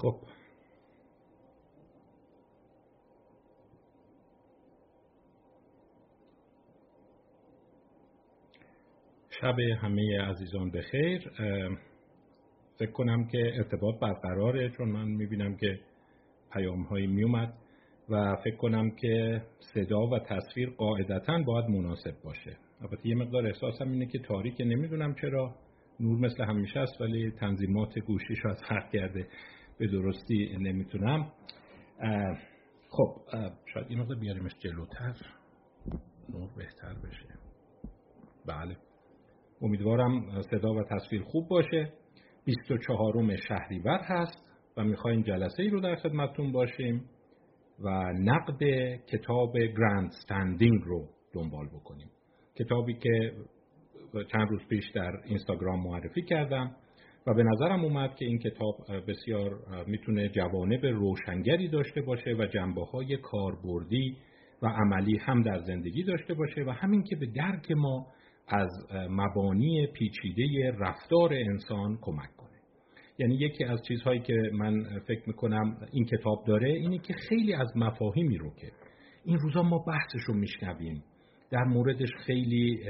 خب. شب همه عزیزان بخیر. فکر کنم که ارتباط برقراره چون من می‌بینم که پیام هایی میومد و فکر کنم که صدا و تصویر قاعدتا باید مناسب باشه. البته یه مقدار احساسم اینه که تاریک نمی‌دونم چرا. نور مثل همیشه است ولی تنظیمات گوشی شاید فرق کرده. به درستی نمی‌تونم. خب شاید این مقدار بیاریمش جلوتر. نور بهتر بشه. بله. امیدوارم صدا و تصویر خوب باشه. 24 شهریور هست و می‌خوایم جلسه ای رو در خدمتتون باشیم و نقد کتاب grandstanding رو دنبال بکنیم. کتابی که چند روز پیش در اینستاگرام معرفی کردم. به نظرم اومد که این کتاب بسیار می‌تونه جوانب روشنگری داشته باشه و جنبه های کاربردی و عملی هم در زندگی داشته باشه و همین که به درک ما از مبانی پیچیده رفتار انسان کمک کنه. یعنی یکی از چیزهایی که من فکر می‌کنم این کتاب داره اینه که خیلی از مفاهیمی رو که این روزا ما بحثش رو میشنویم در موردش خیلی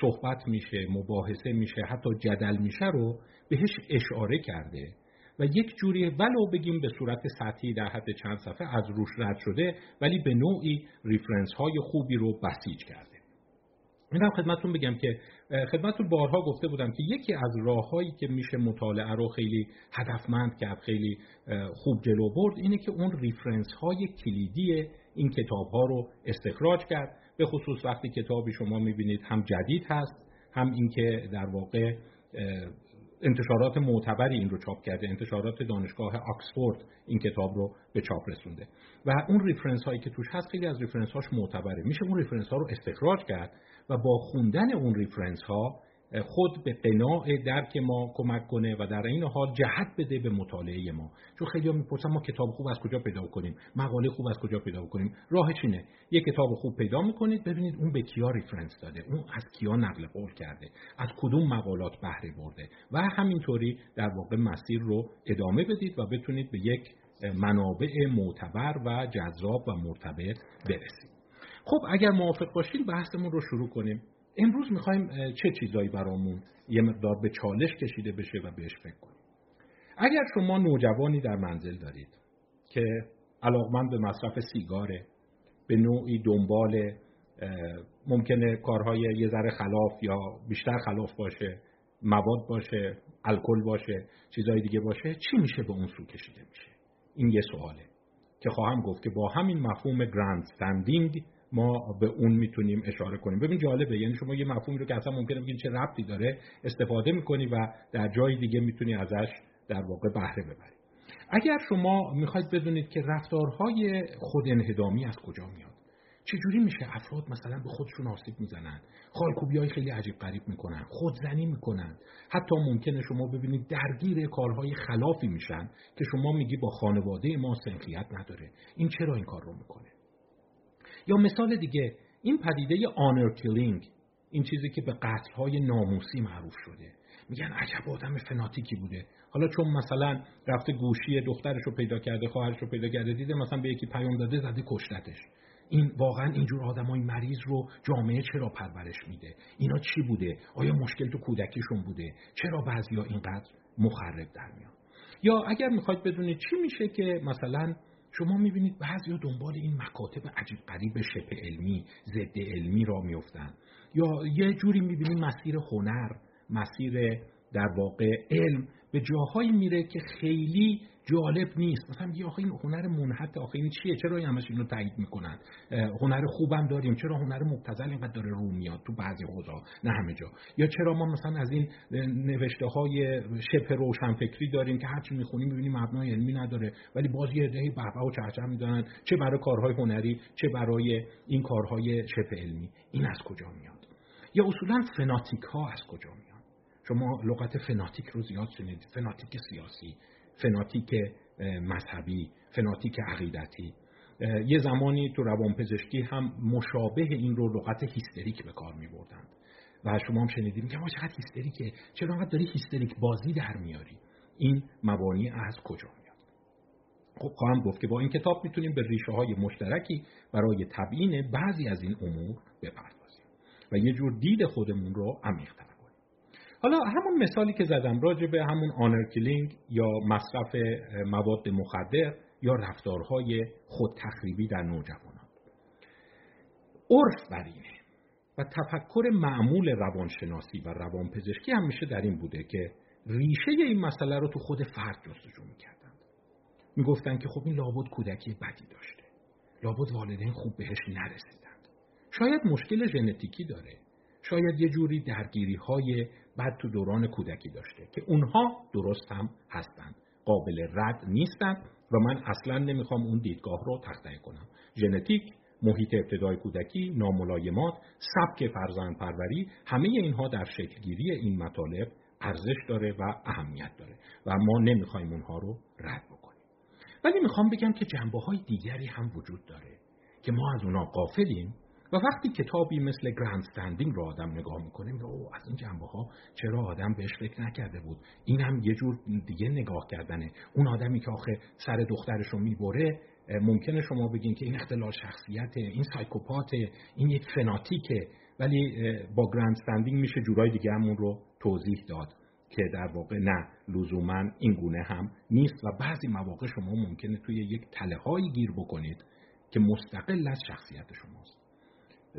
صحبت میشه مباحثه میشه حتی جدل میشه رو بهش اشاره کرده و یک جوری ولو بگیم به صورت سطحی در حد چند صفحه از روش رد شده ولی به نوعی ریفرنس های خوبی رو بسیج کرده. هم خدمتتون بگم که خدمتتون بارها گفته بودم که یکی از راههایی که میشه مطالعه رو خیلی هدفمند کرد خیلی خوب جلو برد اینه که اون reference های کلیدی این کتاب ها رو استخراج کرد. به خصوص وقتی کتابی شما می‌بینید هم جدید هست هم اینکه در واقع انتشارات معتبری این رو چاپ کرده انتشارات دانشگاه آکسفورد این کتاب رو به چاپ رسونده. و اون reference هایی که توش هست خیلی از reference هاش معتبره. میشه اون reference ها رو استخراج کرد و با خوندن اون reference ها خود به غنای درک ما کمک کنه و در این حال جهت بده به مطالعه ما. چون خیلی می‌پرسن ما کتاب خوب از کجا پیدا کنیم؟ مقاله خوب از کجا پیدا کنیم؟ راه چینه یه کتاب خوب پیدا می‌کنید ببینید اون به کیا ریفرنس داده اون از کیا نقل قول کرده از کدوم مقالات بهره برده و همینطوری در واقع مسیر رو ادامه بدید و بتونید به یک منابع معتبر و جذاب و مرتبط برسید. خب اگر موافق باشید بحثمون رو شروع کنیم. امروز می‌خوایم چه چیزایی برامون یه مقدار به چالش کشیده بشه و بهش فکر کنیم؟ اگر شما نوجوانی در منزل دارید که علاقمند به مصرف سیگاره به نوعی دنبال ممکنه کارهای یه ذره خلاف یا بیشتر خلاف باشه مواد باشه الکل باشه چیزهای دیگه باشه چی میشه به اون سو کشیده میشه؟ این یه سواله که خواهم گفت که با همین مفهوم گراند استندینگ ما به اون می‌تونیم اشاره کنیم. ببین جالبه یعنی شما یه مفهومی رو که اصلا ممکنه بگید چه ربطی داره استفاده می‌کنی و در جای دیگه می‌تونی ازش در واقع بهره ببری. اگر شما می‌خواید بدونید که رفتارهای خود انهدامی از کجا میاد چجوری میشه افراد مثلا به خودشون آسیب می‌زنن؟ خالکوبی های خیلی عجیب غریب می‌کنن خودزنی می‌کنن. حتی ممکنه شما ببینید درگیر کارهای خلافی میشن که شما میگی با خانواده ما سنخیت نداره. این چرا این کار رو می‌کنه؟ یا مثال دیگه این پدیده آنر کلینگ این چیزی که به قتل های ناموسی معروف شده. میگن عجب آدم فناتیکی بوده. حالا چون مثلا رفته گوشی دخترش رو پیدا کرده خواهرش رو پیدا کرده دیده مثلا به یکی پیام داده زده کشتتش. این واقعا اینجور آدمای مریض رو جامعه چرا پرورش میده؟ اینا چی بوده؟ آیا مشکل تو کودکیشون بوده؟ چرا بعضیا اینقدر مخرب در میان؟ یا اگر می‌خواید بدونید چی میشه که مثلا شما می‌بینید بعضی دنبال این مکاتب عجیب قریب شبه علمی ضد علمی را میفتن یا یه جوری می‌بینید مسیر هنر مسیر در واقع علم به جاهایی میره که خیلی جالب نیست. مثلا یه آخه این هنر منحت آخه این چیه؟ چرا همش اینو تایید می‌کنن؟ هنر خوبم داریم. چرا هنر مبتذل اینقدر داره رو میاد تو بعضی حوزه نه همه جا. یا چرا ما مثلا از این نوشته های شبه روشنفکری داریم که هرچی می‌خونیم می‌بینیم مبنای علمی نداره ولی باز یه عده‌ای بهبه و چهچه می‌دونن چه برای کارهای هنری چه برای این کارهای شبه علمی. این از کجا میاد؟ یا اصولا فناتیک ها از کجا میاد؟ شما لغت فناتیک رو زیاد شنید فناتیک سیاسی. فناتیک مذهبی فناتیک عقیدتی. یه زمانی تو روانپزشکی هم مشابه این رو لغت هیستریک به کار می بردند و شما هم شنیدیم که ما چقدر هیستریکه؟ چرا انقدر داری هیستریک بازی در میاری؟ این مبانی از کجا میاد؟ خب خواهم گفت که با این کتاب می‌تونیم به ریشه های مشترکی برای تبیین بعضی از این امور بپردازیم. و یه جور دید خودمون رو عمیق‌تر حالا همون مثالی که زدم راجع به همون honor killing یا مصرف مواد مخدر یا رفتارهای خود تخریبی در نوجوانان. عرف بر اینه و تفکر معمول روانشناسی و روانپزشکی همیشه در این بوده که ریشه این مسئله رو تو خود فرد جستجو می‌کردند. می‌گفتن که خب این لابد کودکی بدی داشته. لابد والدین خوب بهش نرسیدند. شاید مشکل ژنتیکی داره. شاید یه جوری درگیری های بد تو دوران کودکی داشته که اونها درست هم هستند قابل رد نیستند و من اصلا نمی‌خوام اون دیدگاه رو تخته کنم. ژنتیک محیط ابتدای کودکی، ناملایمات، سبک فرزند پروری همه اینها در شکلگیری این مطالب ارزش داره و اهمیت داره و ما نمی‌خوایم اونها رو رد بکنیم. ولی می‌خوام بگم که جنبه های دیگری هم وجود داره که ما از اونا قافلیم و وقتی کتابی مثل گراند استندینگ رو آدم نگاه می‌کنه میگه او از این جنبه ها چرا آدم بهش فکر نکرده بود؟ این هم یه جور دیگه نگاه کردنه. اون آدمی که آخه سر دخترش رو می‌بره ممکنه شما بگین که این اختلال شخصیت این سایکوپات این یک فناتیکه. ولی با گراند استندینگ میشه جورای دیگه همون رو توضیح داد که در واقع نه لزوما این گونه هم نیست. و بعضی مواقع شما ممکنه توی یک تله گیر بکنید که مستقل از شخصیت شماست.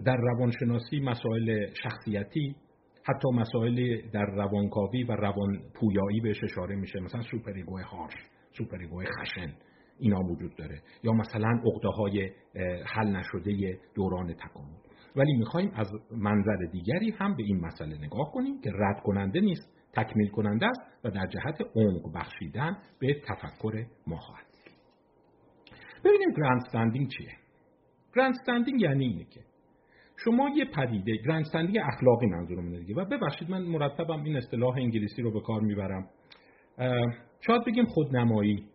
در روانشناسی مسائل شخصیتی حتی مسائل در روانکاوی و روان پویایی بهش اشاره میشه. مثلا superego ی harsh superego ی خشن اینا وجود داره. یا مثلا عقده های حل نشده دوران تکامل. ولی می‌خوایم از منظر دیگری هم به این مسئله نگاه کنیم که رد کننده نیست تکمیل کننده است و در جهت عمق بخشیدن به تفکر ما خواهد. ببینیم grandstanding چیه. grandstanding یعنی اینه که شما یه پدیده grandstanding اخلاقی منظورم دیگه. و ببخشید من مرتبم این اصطلاح انگلیسی رو به کار می‌برم. شاید بگیم خودنمایی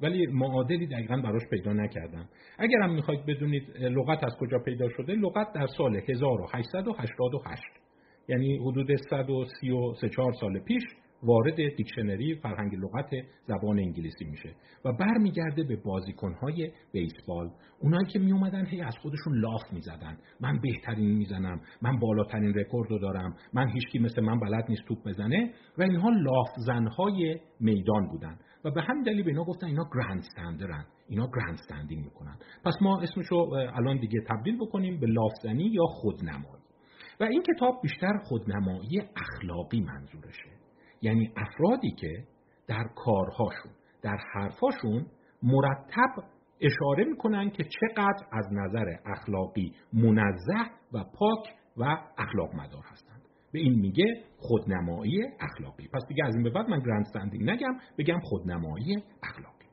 ولی معادلی دقیقا براش پیدا نکردم. اگر هم می‌خواید بدونید لغت از کجا پیدا شده لغت در سال 1888 یعنی حدود 133 سال پیش وارد دیکشنری فرهنگ لغت زبان انگلیسی میشه و برمیگرده به بازیکنهای بیسبال. اونایی که میومدن هی از خودشون لاف می‌زدن. من بهترین می‌زنم. من بالاترین رکورد رو دارم. من هیچکی مثل من بلد نیست توپ بزنه. و اینها لاف زنهای میدان بودن. و به همین دلیل به اینا گفتن اینا grandstander ن اینا grandstanding می‌کنن. پس ما اسمشو الان دیگه تبدیل بکنیم به لافزنی یا خودنمایی. و این کتاب بیشتر خودنمایی اخلاقی منظورشه. یعنی افرادی که در کارهاشون در حرفاشون مرتب اشاره می‌کنن که چقدر از نظر اخلاقی منزه و پاک و اخلاق مدار هستند. به این میگه خودنمایی اخلاقی. پس دیگه از این به بعد من گرند استندینگ نگم بگم خودنمایی اخلاقی.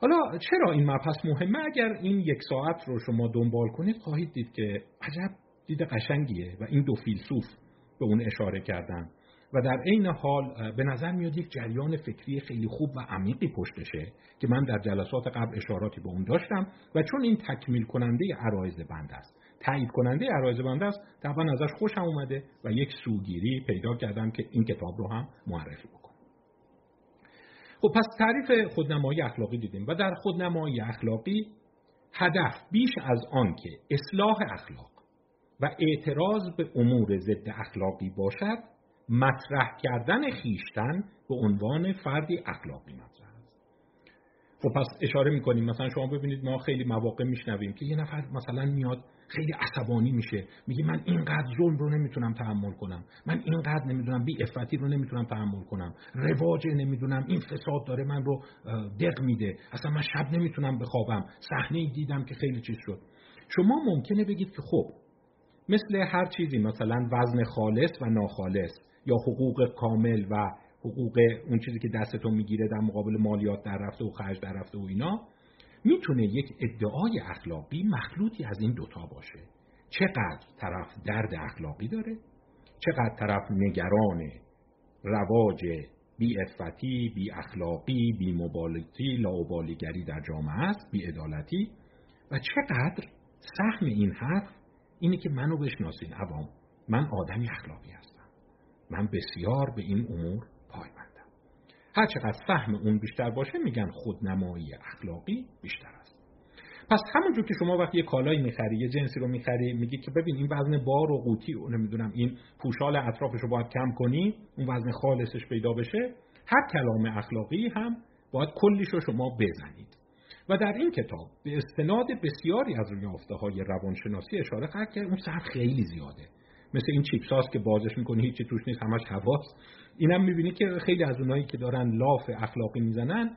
حالا چرا این مبحث مهمه؟ اگر این یک ساعت رو شما دنبال کنید خواهید دید که عجب دید قشنگیه و این دو فیلسوف به اون اشاره کردن. و در عین حال به نظر میاد یک جریان فکری خیلی خوب و عمیقی پشتشه که من در جلسات قبل اشاراتی به اون داشتم و چون این تکمیل کننده عرایز بنده است تایید کننده عرایز بنده است طبعا ازش خوشم اومده و یک سوگیری پیدا کردم که این کتاب رو هم معرفی بکنم. خب پس تعریف خودنمایی اخلاقی دیدیم و در خودنمایی اخلاقی هدف بیش از آن که اصلاح اخلاق و اعتراض به امور ضد اخلاقی باشد مطرح کردن خیشتن به عنوان فردی اخلاقی مطرح است. خب پس اشاره می‌کنیم مثلا شما ببینید ما خیلی مواقع میشنویم که یه نفر مثلا میاد خیلی عصبانی میشه میگه من اینقدر ظلم رو نمی‌تونم تحمل کنم من اینقدر نمی‌دونم بی افتی رو نمی‌تونم تحمل کنم رواج نمی‌دونم این فساد داره من رو دق میده اصلا من شب نمی‌تونم بخوابم صحنه دیدم که خیلی چیز شد. شما ممکنه بگید که خب مثل هر چیزی مثلا وزن خالص و ناخالص یا حقوق کامل و حقوق اون چیزی که دستتون می‌گیره در مقابل مالیات در رفته و خرج در رفته و اینا می‌تونه یک ادعای اخلاقی مخلوطی از این دوتا باشه. چقدر طرف درد اخلاقی داره؟ چقدر طرف نگران رواج بی افتی، بی اخلاقی، بی مبالطی، لاوبالیگری در جامعه است، بی ادالتی و چقدر سهم این حرف اینه که منو بشناسین عوام. من آدمی اخلاقی هستم من بسیار به این امور پایبندم هر چقدر فهم اون بیشتر باشه میگن خودنمایی اخلاقی بیشتر است. پس همونجور که شما وقتی یه کالایی می‌خری یه جنسی رو می‌خری میگی که ببین این وزن بار و قوطی و نمی‌دونم این پوشال اطرافش رو باید کم کنی اون وزن خالصش پیدا بشه هر کلام اخلاقی هم باید کلیش رو شما بزنید. و در این کتاب به استناد بسیاری از یافته های روانشناسی اشاره کرد که اون سطح خیلی زیاده. مثل این چیپس هاست که بازش می‌کنی هیچی توش نیست همش هواست. اینم می‌بینی که خیلی از اونایی که دارن لاف اخلاقی می‌زنن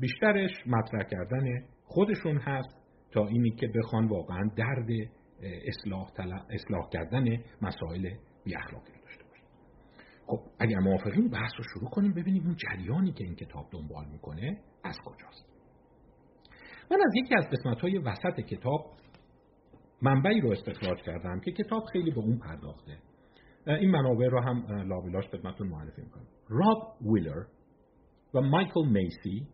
بیشترش مطرح کردن خودشون هست تا اینی که بخوان واقعا درد اصلاح, اصلاح کردن مسائل بی اخلاقی داشته باشن. خب اگر موافقین بحث رو شروع کنیم ببینیم اون جریانی که این کتاب دنبال می‌کنه از کجاست. من از یکی از قسمت های وسط کتاب منبعی رو استخراج کردم که کتاب خیلی به اون پرداخته. این منابع رو هم لابلاش خدمتتون معرفی می‌کنم. راب ویلر و مایکل میسی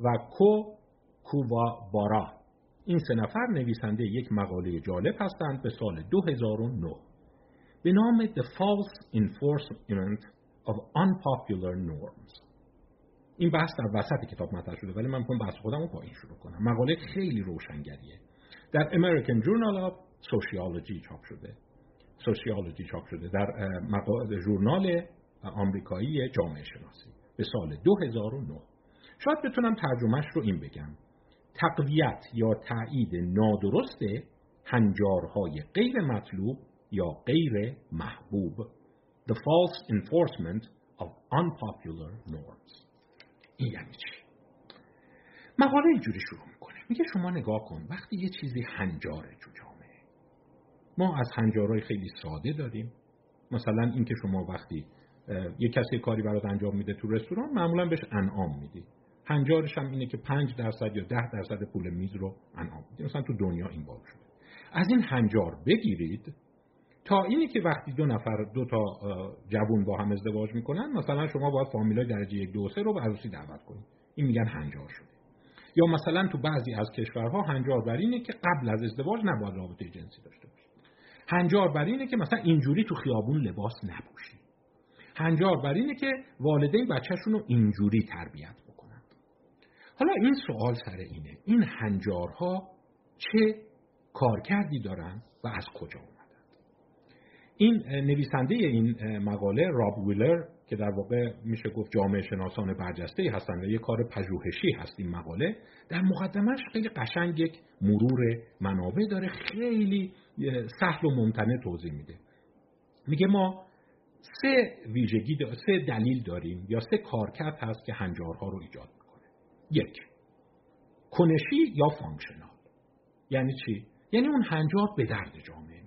و کو کووا این سه نفر نویسنده یک مقاله جالب هستند به سال 2009 به نام The False Enforcement of Unpopular Norms. این بحث در وسط کتاب مطرح شده ولی من می‌خوام بحث خودم رو پایین شروع کنم. مقاله خیلی روشنگریه. در American Journal of Sociology چاپ شده. سوسیولوژی چاپ شده در ژورنال آمریکایی جامعه شناسی. به سال 2009 شاید بتونم ترجمهش رو این بگم. تقویت یا تایید نادرست هنجارهای غیر مطلوب یا غیر محبوب. The false enforcement of unpopular norms. این یعنی چی؟ مقاله اینجوری شروع میگه شما نگاه کن وقتی یه چیزی هنجاره جو جامعه ما از هنجارهای خیلی ساده داریم. مثلا اینکه شما وقتی یه کسی کاری برات انجام میده تو رستوران معمولا بهش انعام میدی. هنجارش هم اینه که 5 درصد یا 10 درصد پول میز رو انعام میدی. مثلا تو دنیا این بار شده. از این هنجار بگیرید تا اینی که وقتی دو نفر دو تا جوون با هم ازدواج می‌کنن مثلا شما باید فامیلای درجه یک دو سه رو به عروسی دعوت کنید. این میگن هنجار شده. یا مثلا تو بعضی از کشورها هنجار بر اینه که قبل از ازدواج نباید رابطه جنسی داشته باشید هنجار بر اینه که مثلا اینجوری تو خیابون لباس نپوشید هنجار بر اینه که والدین بچهشون رو اینجوری تربیت بکنند حالا این سوال سر اینه. این هنجارها چه کارکردی دارن و از کجا این نویسنده این مقاله راب ویلر که در واقع میشه گفت جامعه شناسان برجسته هستند و یه کار پژوهشی هست این مقاله. در مقدمش خیلی قشنگ یک مرور منابع داره خیلی سهل و ممتنع توضیح میده. میگه ما سه ویژگی سه دلیل داریم یا سه کارکرد هست که هنجارها رو ایجاد می‌کنه. یک کنشی یا functional. یعنی چی؟ یعنی اون هنجار به درد جامعه.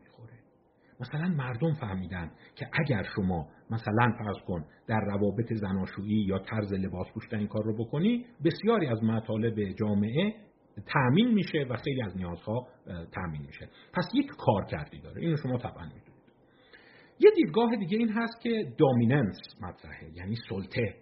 مثلا مردم فهمیدن که اگر شما مثلا فرض کن در روابط زناشویی یا طرز لباس پوشیدن این کار رو بکنی بسیاری از مطالب جامعه تأمین میشه و خیلی از نیازها تأمین میشه. پس یک کار کردی داره. اینو شما طبعا می‌دونید. یه دیدگاه دیگه این هست که دامیننس مطرحه یعنی سلطه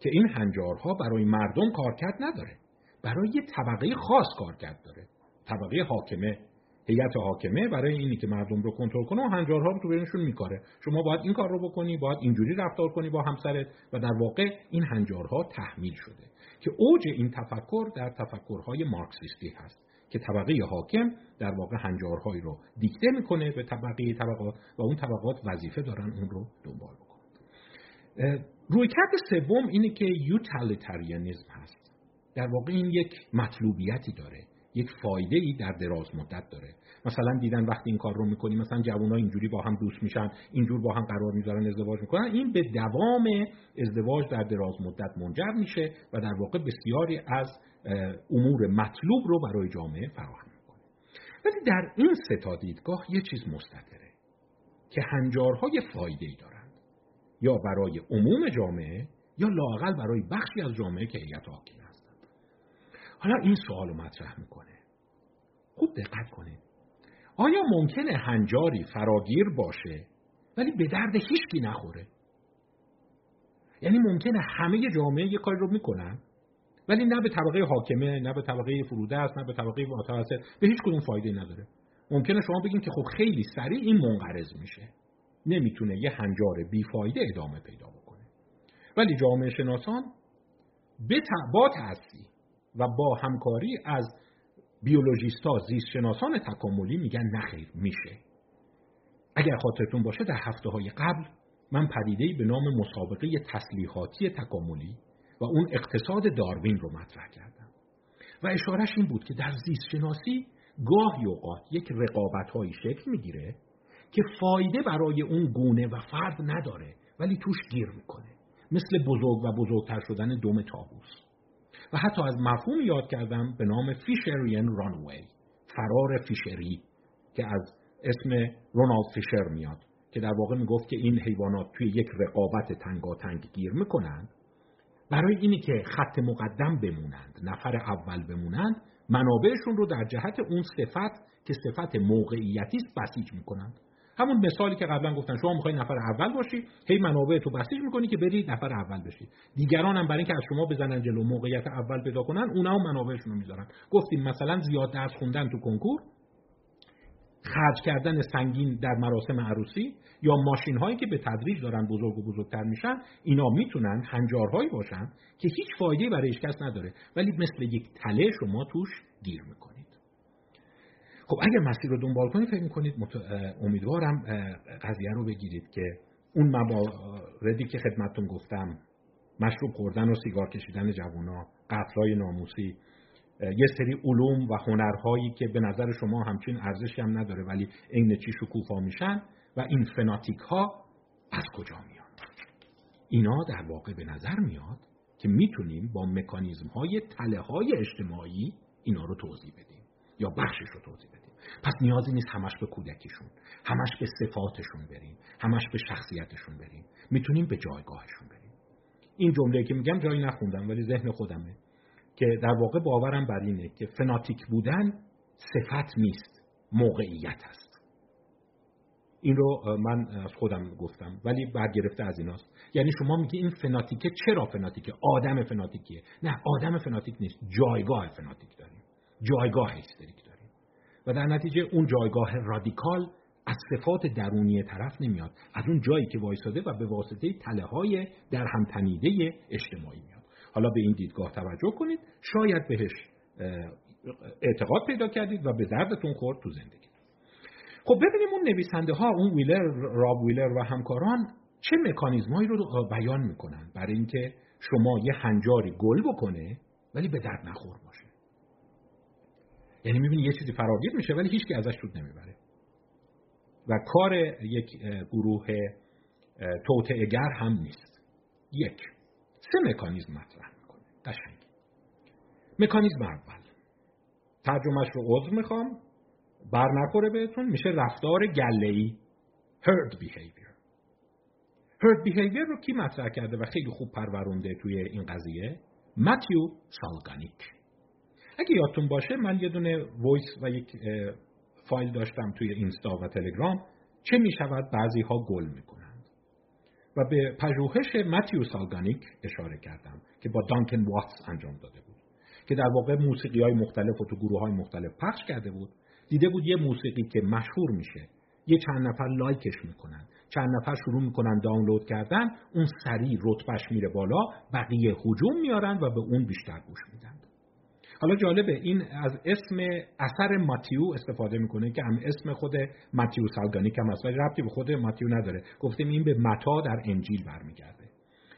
که این هنجارها برای مردم کارکرد نداره. برای یه طبقه خاص کارکرد داره. طبقه حاکمه هیئت حاکمه برای اینی که مردم رو کنترل کنه و هنجارها رو تو بینشون میکاره. شما باید این کار رو بکنی باید اینجوری رفتار کنی با همسرت و در واقع این هنجارها تحمیل شده که اوج این تفکر در تفکرهای مارکسیستی هست که طبقه حاکم در واقع هنجارهایی رو دیکته می‌کنه به طبقه طبقات و اون طبقات وظیفه دارن اون رو دنبال بکنن. رویکرد سوم اینه که یوتالیتاریانیزم هست. در واقع این یک مطلوبیتی داره یک فایده ای در دراز مدت داره. مثلا دیدن وقتی این کار رو می‌کنی مثلا جوونا اینجوری با هم دوست میشن اینجور با هم قرار می‌ذارن ازدواج می‌کنن. این به دوام ازدواج در دراز مدت منجر میشه و در واقع بسیاری از امور مطلوب رو برای جامعه فراهم می‌کنه. ولی در این سه دیدگاه یه چیز مستطره که هنجارهای فایده ای دارند یا برای عموم جامعه یا لاقل برای بخشی از جامعه که هیئت حاکمه. حالا این سوال رو مطرح می‌کنه. خوب دقت کنید. آیا ممکنه هنجاری فراگیر باشه ولی به درد هیچکی نخوره؟ یعنی ممکنه همه جامعه یه کاری رو می‌کنن ولی نه به طبقه حاکمه نه به طبقه فروده است نه به طبقه متوسط به هیچ کدوم فایده نداره. ممکنه شما بگین که خب خیلی سریع این منقرض میشه. نمی‌تونه یه هنجار بیفایده ادامه پیدا بکنه. ولی جامعه شناسان با تأثیر و با همکاری از بیولوژیستا زیست شناسان تکاملی میگن نخیر میشه. اگر خاطرتون باشه در هفته های قبل من پدیده به نام مسابقه تسلیحاتی تکاملی و اون اقتصاد داروین رو مطرح کردم. و اشارش این بود که در زیست شناسی گاهی اوقات یک رقابت های شکل می‌گیره که فایده برای اون گونه و فرد نداره ولی توش گیر می‌کنه. مثل بزرگ و بزرگتر شدن دوم تابوس و حتی از مفهوم یاد کردم به نام فیشریان رانوی فرار فیشری که از اسم رونالد فیشر میاد که در واقع می‌گفت که این حیوانات توی یک رقابت تنگاتنگ گیر می‌کنند برای اینی که خط مقدم بمونند نفر اول بمونند منابعشون رو در جهت اون صفت که صفت موقعیتی است بسیج می‌کنند. همون مثالی که قبلا گفتن شما می‌خوای نفر اول باشی هی منابع تو بسیج می‌کنی که بری نفر اول بشی. دیگران هم برای اینکه از شما بزنن جلو موقعیت اول پیدا کنن اونا هم منابعشون رو می‌ذارن. گفتیم مثلا زیاد درس خوندن تو کنکور خرج کردن سنگین در مراسم عروسی یا ماشین هایی که به تدریج دارن بزرگ و بزرگتر میشن اینا می‌تونن هنجارهایی باشن که هیچ فایده برای کس نداره ولی مثل یک تله شما توش گیر می‌کنید. خب اگر مسیر رو دنبال کنید فکر می‌کنید امیدوارم قضیه رو بگیرید که اون مواردی که خدمتتون گفتم مشروب خوردن و سیگار کشیدن جوونا قتلای ناموسی یه سری علوم و هنرهایی که به نظر شما همچین ارزشی هم نداره ولی عین چی شکوفا میشن و این فناتیک ها از کجا میان؟ اینا در واقع به نظر میاد که می‌تونیم با مکانیزم های تله های اجتماعی اینا رو توضیح بدیم یا بخشش رو توضیح بدیم. پس نیازی نیست همش به کودکیشون همش به صفاتشون بریم همش به شخصیتشون بریم. می‌تونیم به جایگاهشون بریم. این جمله که میگم جایی نخوندم ولی ذهن خودمه. که در واقع باورم بر اینه که فناتیک بودن صفت نیست موقعیت است. این رو من از خودم گفتم ولی برگرفته از ایناست. یعنی شما میگی این فناتیکه چرا فناتیکه؟ آدم فناتیکیه. نه آدم فناتیک نیست. جایگاه فناتیک داریم. جایگاه هیستریک و در نتیجه اون جایگاه رادیکال از صفات درونی طرف نمیاد. از اون جایی که وایساده و به واسطه تله های در هم تنیده اجتماعی میاد. حالا به این دیدگاه توجه کنید. شاید بهش اعتقاد پیدا کردید و به دردتون خورد تو زندگی. خب ببینیم اون نویسنده ها اون ویلر راب ویلر و همکاران چه مکانیزمایی رو بیان می‌کنن برای اینکه شما یه هنجاری گل بکنه ولی به درد نخور یعنی می‌بینی یه چیزی فراگیر میشه ولی هیچکی ازش سود نمی‌بره. و کار یک گروه توطعهگر هم نیست. یک سه مکانیزم مطرح می‌کنه. قشنگ. مکانیزم اول. ترجمهش رو عضو می‌خوام. بر نخوره بهتون. میشه رفتار گله‌ای. Herd behavior. Herd behavior رو کی مطرح کرده و خیلی خوب پرورونده توی این قضیه؟ ماتیو سالگانیک اگه یادتون باشه من یه دونه وایس و یک فایل داشتم توی اینستا و تلگرام. چه می‌شود؟ بعضی ها گل می‌کنه و به پژوهش متیو سالگانیک اشاره کردم که با دانکن واتس انجام داده بود. که در واقع موسیقی های مختلف و تو گروه های مختلف پخش کرده بود. دیده بود یه موسیقی که مشهور میشه. یه چند نفر لایکش می‌کنن. چند نفر شروع می‌کنن دانلود کردن. اون سریع رتبهش میره بالا. بقیه هجوم میارن و به اون بیشتر گوش میدن. حالا جالبه این از اسم اثر ماتیو استفاده می‌کنه که هم اسم خود ماتیو سالگانی که مسئله ربطی به خود ماتیو نداره. گفتیم این به متا در انجیل برمیگرده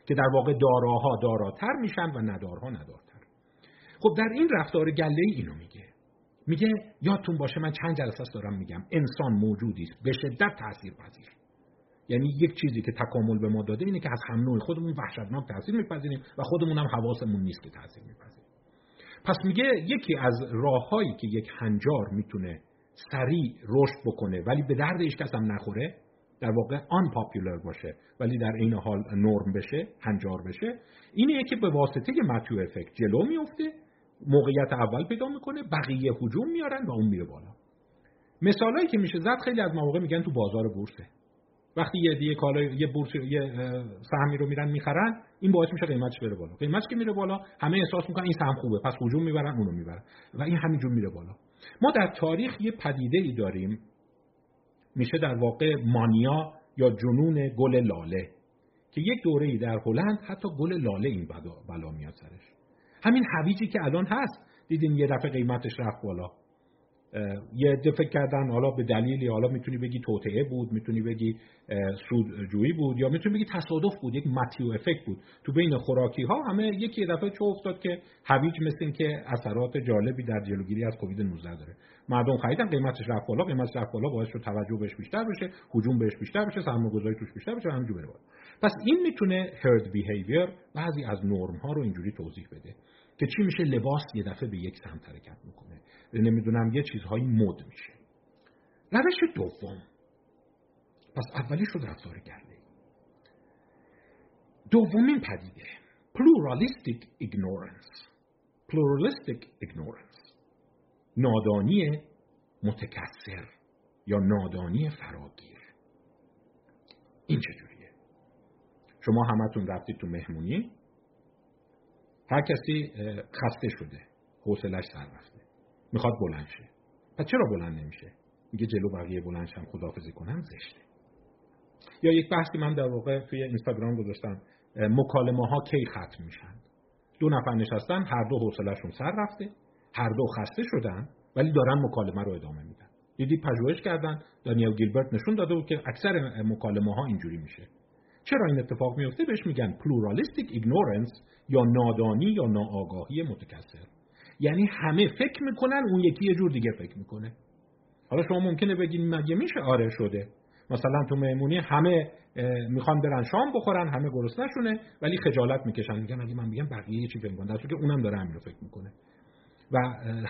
که در واقع داراها داراتر میشن و ندارها ندارتر. خب در این رفتار گله اینو میگه. میگه یادتون باشه من چند جلسه دارم میگم. انسان موجودی است به شدت تاثیر پذیر یعنی یک چیزی که تکامل به ما داده اینه که از هم نوع خودمون وحشتناک تاثیر میپذیریم و خودمون هم حواسمون نیست که تاثیر میپذیریم. پس میگه یکی از راههایی که یک هنجار می‌تونه سریع رشد بکنه ولی به درد هیچ کس هم نخوره در واقع آن پاپیولر باشه ولی در این حال نرم بشه هنجار بشه اینه که به واسطه متیو افکت جلو میفته موقعیت اول پیدا می‌کنه بقیه هجوم میارن و اون میره بالا. مثالایی که میشه زد خیلی از مواقع میگن تو بازار بورسه. وقتی یه دیگه کالا یه بورس یه سهمی رو میرن می‌خرن این باعث میشه قیمتش بره بالا. قیمتش که میره بالا همه احساس می‌کنن این سهم خوبه پس هجوم می‌برن اونو می‌برن. و این همینجور میره بالا. ما در تاریخ یه پدیده ای داریم. میشه در واقع مانیا یا جنون گل لاله که یک دوره در هلند حتی گل لاله این بلا میاد سرش. همین هویجی که الان هست دیدین یه دفعه قیمتش رفت بالا. یه دفعه کردن حالا به دلیلی حالا می‌تونی بگی توطعه بود می‌تونی بگی سودجویی بود یا می‌تونی بگی تصادف بود یک متیو افکت بود. تو بین خوراکی ها همه یکی دفعه چه افتاد که هویج مثل این که اثرات جالبی در جلوگیری از کووید 19 داره. مردم خریدن قیمتش رفت بالا قیمتش رفت بالا باعث شد توجه بهش بیشتر بشه هجوم بهش بیشتر بشه سرمایه‌گذاری توش بیشتر بشه همینجوری بره پس این می‌تونه هرد بیهیویر بعضی از نرم ها رو اینجوری توضیح بده که چی میشه؟ لباس یه دفعه به یک سمت حرکت می‌کنه. نمی‌دونم یه چیزهایی مد میشه. روش دوم. پس اولی شد رفتار گله دومین پدیده. Pluralistic ignorance. Pluralistic ignorance. نادانی متکثر یا نادانی فراگیر. این چجوریه شما همتون رفتید تو مهمونی؟ هر کسی خسته شده. حوصلش سر رفته می‌خواد بلند شه. پس چرا بلند نمیشه؟ میگه جلو بقیه بلند شم خداحافظی کنم زشته. یا یک بحثی من در واقع توی اینستاگرام گذاشتم مکالمه ها کی ختم میشن؟ دو نفر نشستن هر دو حوصلهشون سر رفته هر دو خسته شدن ولی دارن مکالمه رو ادامه میدن. دیدی پژوهش کردن دانیل گیلبرت نشون داده بود که اکثر مکالمه ها اینجوری میشه. چرا این اتفاق میفته؟ بهش میگن pluralistic ignorance یا نادانی یا ناآگاهی متکثر. یعنی همه فکر می‌کنن اون یکی یه جور دیگه فکر می‌کنه. حالا شما ممکنه بگین مگه میشه؟ آره شده. مثلا تو مهمونی همه می‌خوان برن شام بخورن همه نشونه ولی خجالت می‌کشن. میگن اگه من بگم بقیه یه چی فکر می‌کنن؟ که اونم داره همین رو فکر می‌کنه. و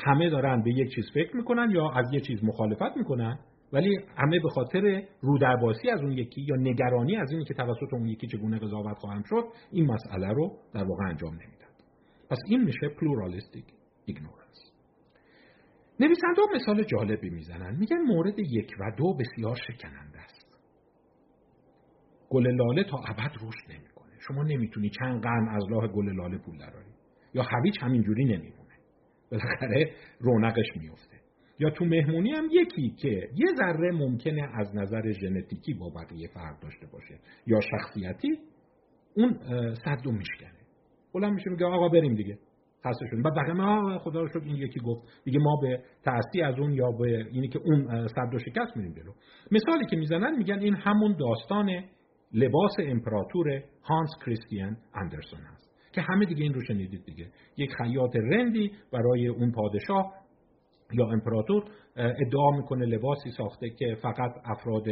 همه دارن به یک چیز فکر می‌کنن یا از یه چیز مخالفت می‌کنن ولی همه به خاطر رودرباسی از اون یکی یا نگرانی از اینی که توسط اون یکی چگونه قضاوت خواهم شد این مسئله رو در واقع انجام نمیدن. پس این میشه pluralistic. ignorance نویسنده مثال جالبی می‌زنن. میگن مورد یک و دو بسیار شکننده است. گل لاله تا ابد رشد نمی‌کنه. شما نمی‌تونی چند قرن از راه گل لاله پول دراری یا هویج همینجوری نمیمونه. بالاخره رونقش میفته یا تو مهمونی هم یکی که یه ذره ممکنه از نظر ژنتیکی با بقیه فرق داشته باشه. یا شخصیتی اون صد و میشکنه. بلند میشه میگه آقا بریم دیگه. خسته شدیم بعد بقیه ما خدا رو شکر این یکی گفت دیگه ما به تأسی از اون یا به اینی که اون صد و شکست میریم جلو. مثالی که می‌زنن میگن این همون داستان لباس امپراتور هانس کریستیان اندرسون هست که همه دیگه این رو شنیدید دیگه. یک خیاط رندی برای اون پادشاه یا امپراتور ادعا می‌کنه لباسی ساخته که فقط افراد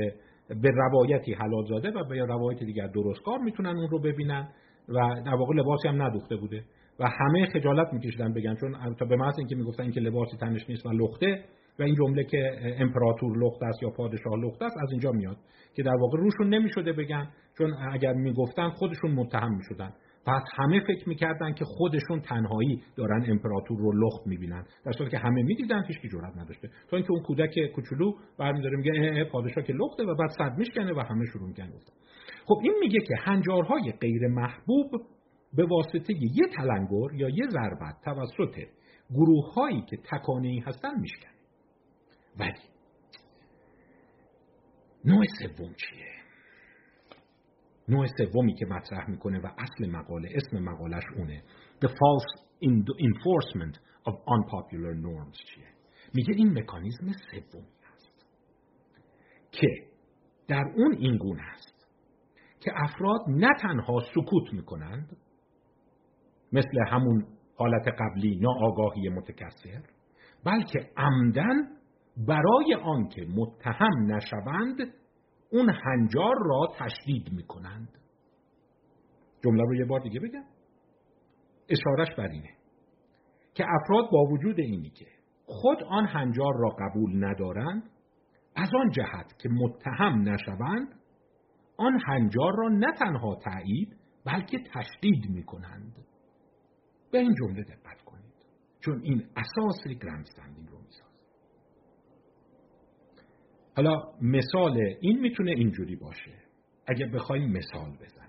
به روایتی حلال زاده و به روایت دیگر درستکار می‌تونن اون رو ببینن و در واقع لباسی هم ندوخته بوده. و همه خجالت میکشیدن بگن چون تا به محض اینکه می‌گفتن اینکه لباسی تنش نیست و لخته و این جمله که امپراتور لخت است یا پادشاه لخت است از اینجا میاد که در واقع روشون نمی‌شده بگن چون اگر می‌گفتن خودشون متهم می‌شدن. پس همه فکر می‌کردن که خودشون تنهایی دارن امپراتور رو لخت می‌بینن. در صورتی که همه می‌دیدن هیچ کی نداشته. تا اینکه اون کودک کوچولو برمیداره میگه اه پادشاه که لخته و بعد صد میشکنه و همه شروع می‌کنن خب این میگه که هنجارهای غیر محبوب به واسطه یه تلنگر یا یه ضربت توسط گروه هایی که تکانه ای هستن میشکنه ولی نوع سوم چیه؟ نوع سومی که مطرح می‌کنه و اصل مقاله اسم مقالش اونه. The false enforcement of unpopular norms چیه؟ میگه این مکانیزم سومی هست که در اون این گونه است که افراد نه تنها سکوت می‌کنند مثل همون حالت قبلی ناآگاهی متکثر بلکه عمدن برای آنکه متهم نشوند اون هنجار را تشدید می کنند جمله رو یه بار دیگه بگم. اشارش بر اینه که افراد با وجود اینی که خود آن هنجار را قبول ندارند از آن جهت که متهم نشوند آن هنجار را نه تنها تایید بلکه تشدید می کنند به این جمله دقت کنید. چون این اساس گرندستندینگ رو می‌سازه. حالا مثال این می‌تونه اینجوری باشه. اگر بخوایم مثال بزنیم.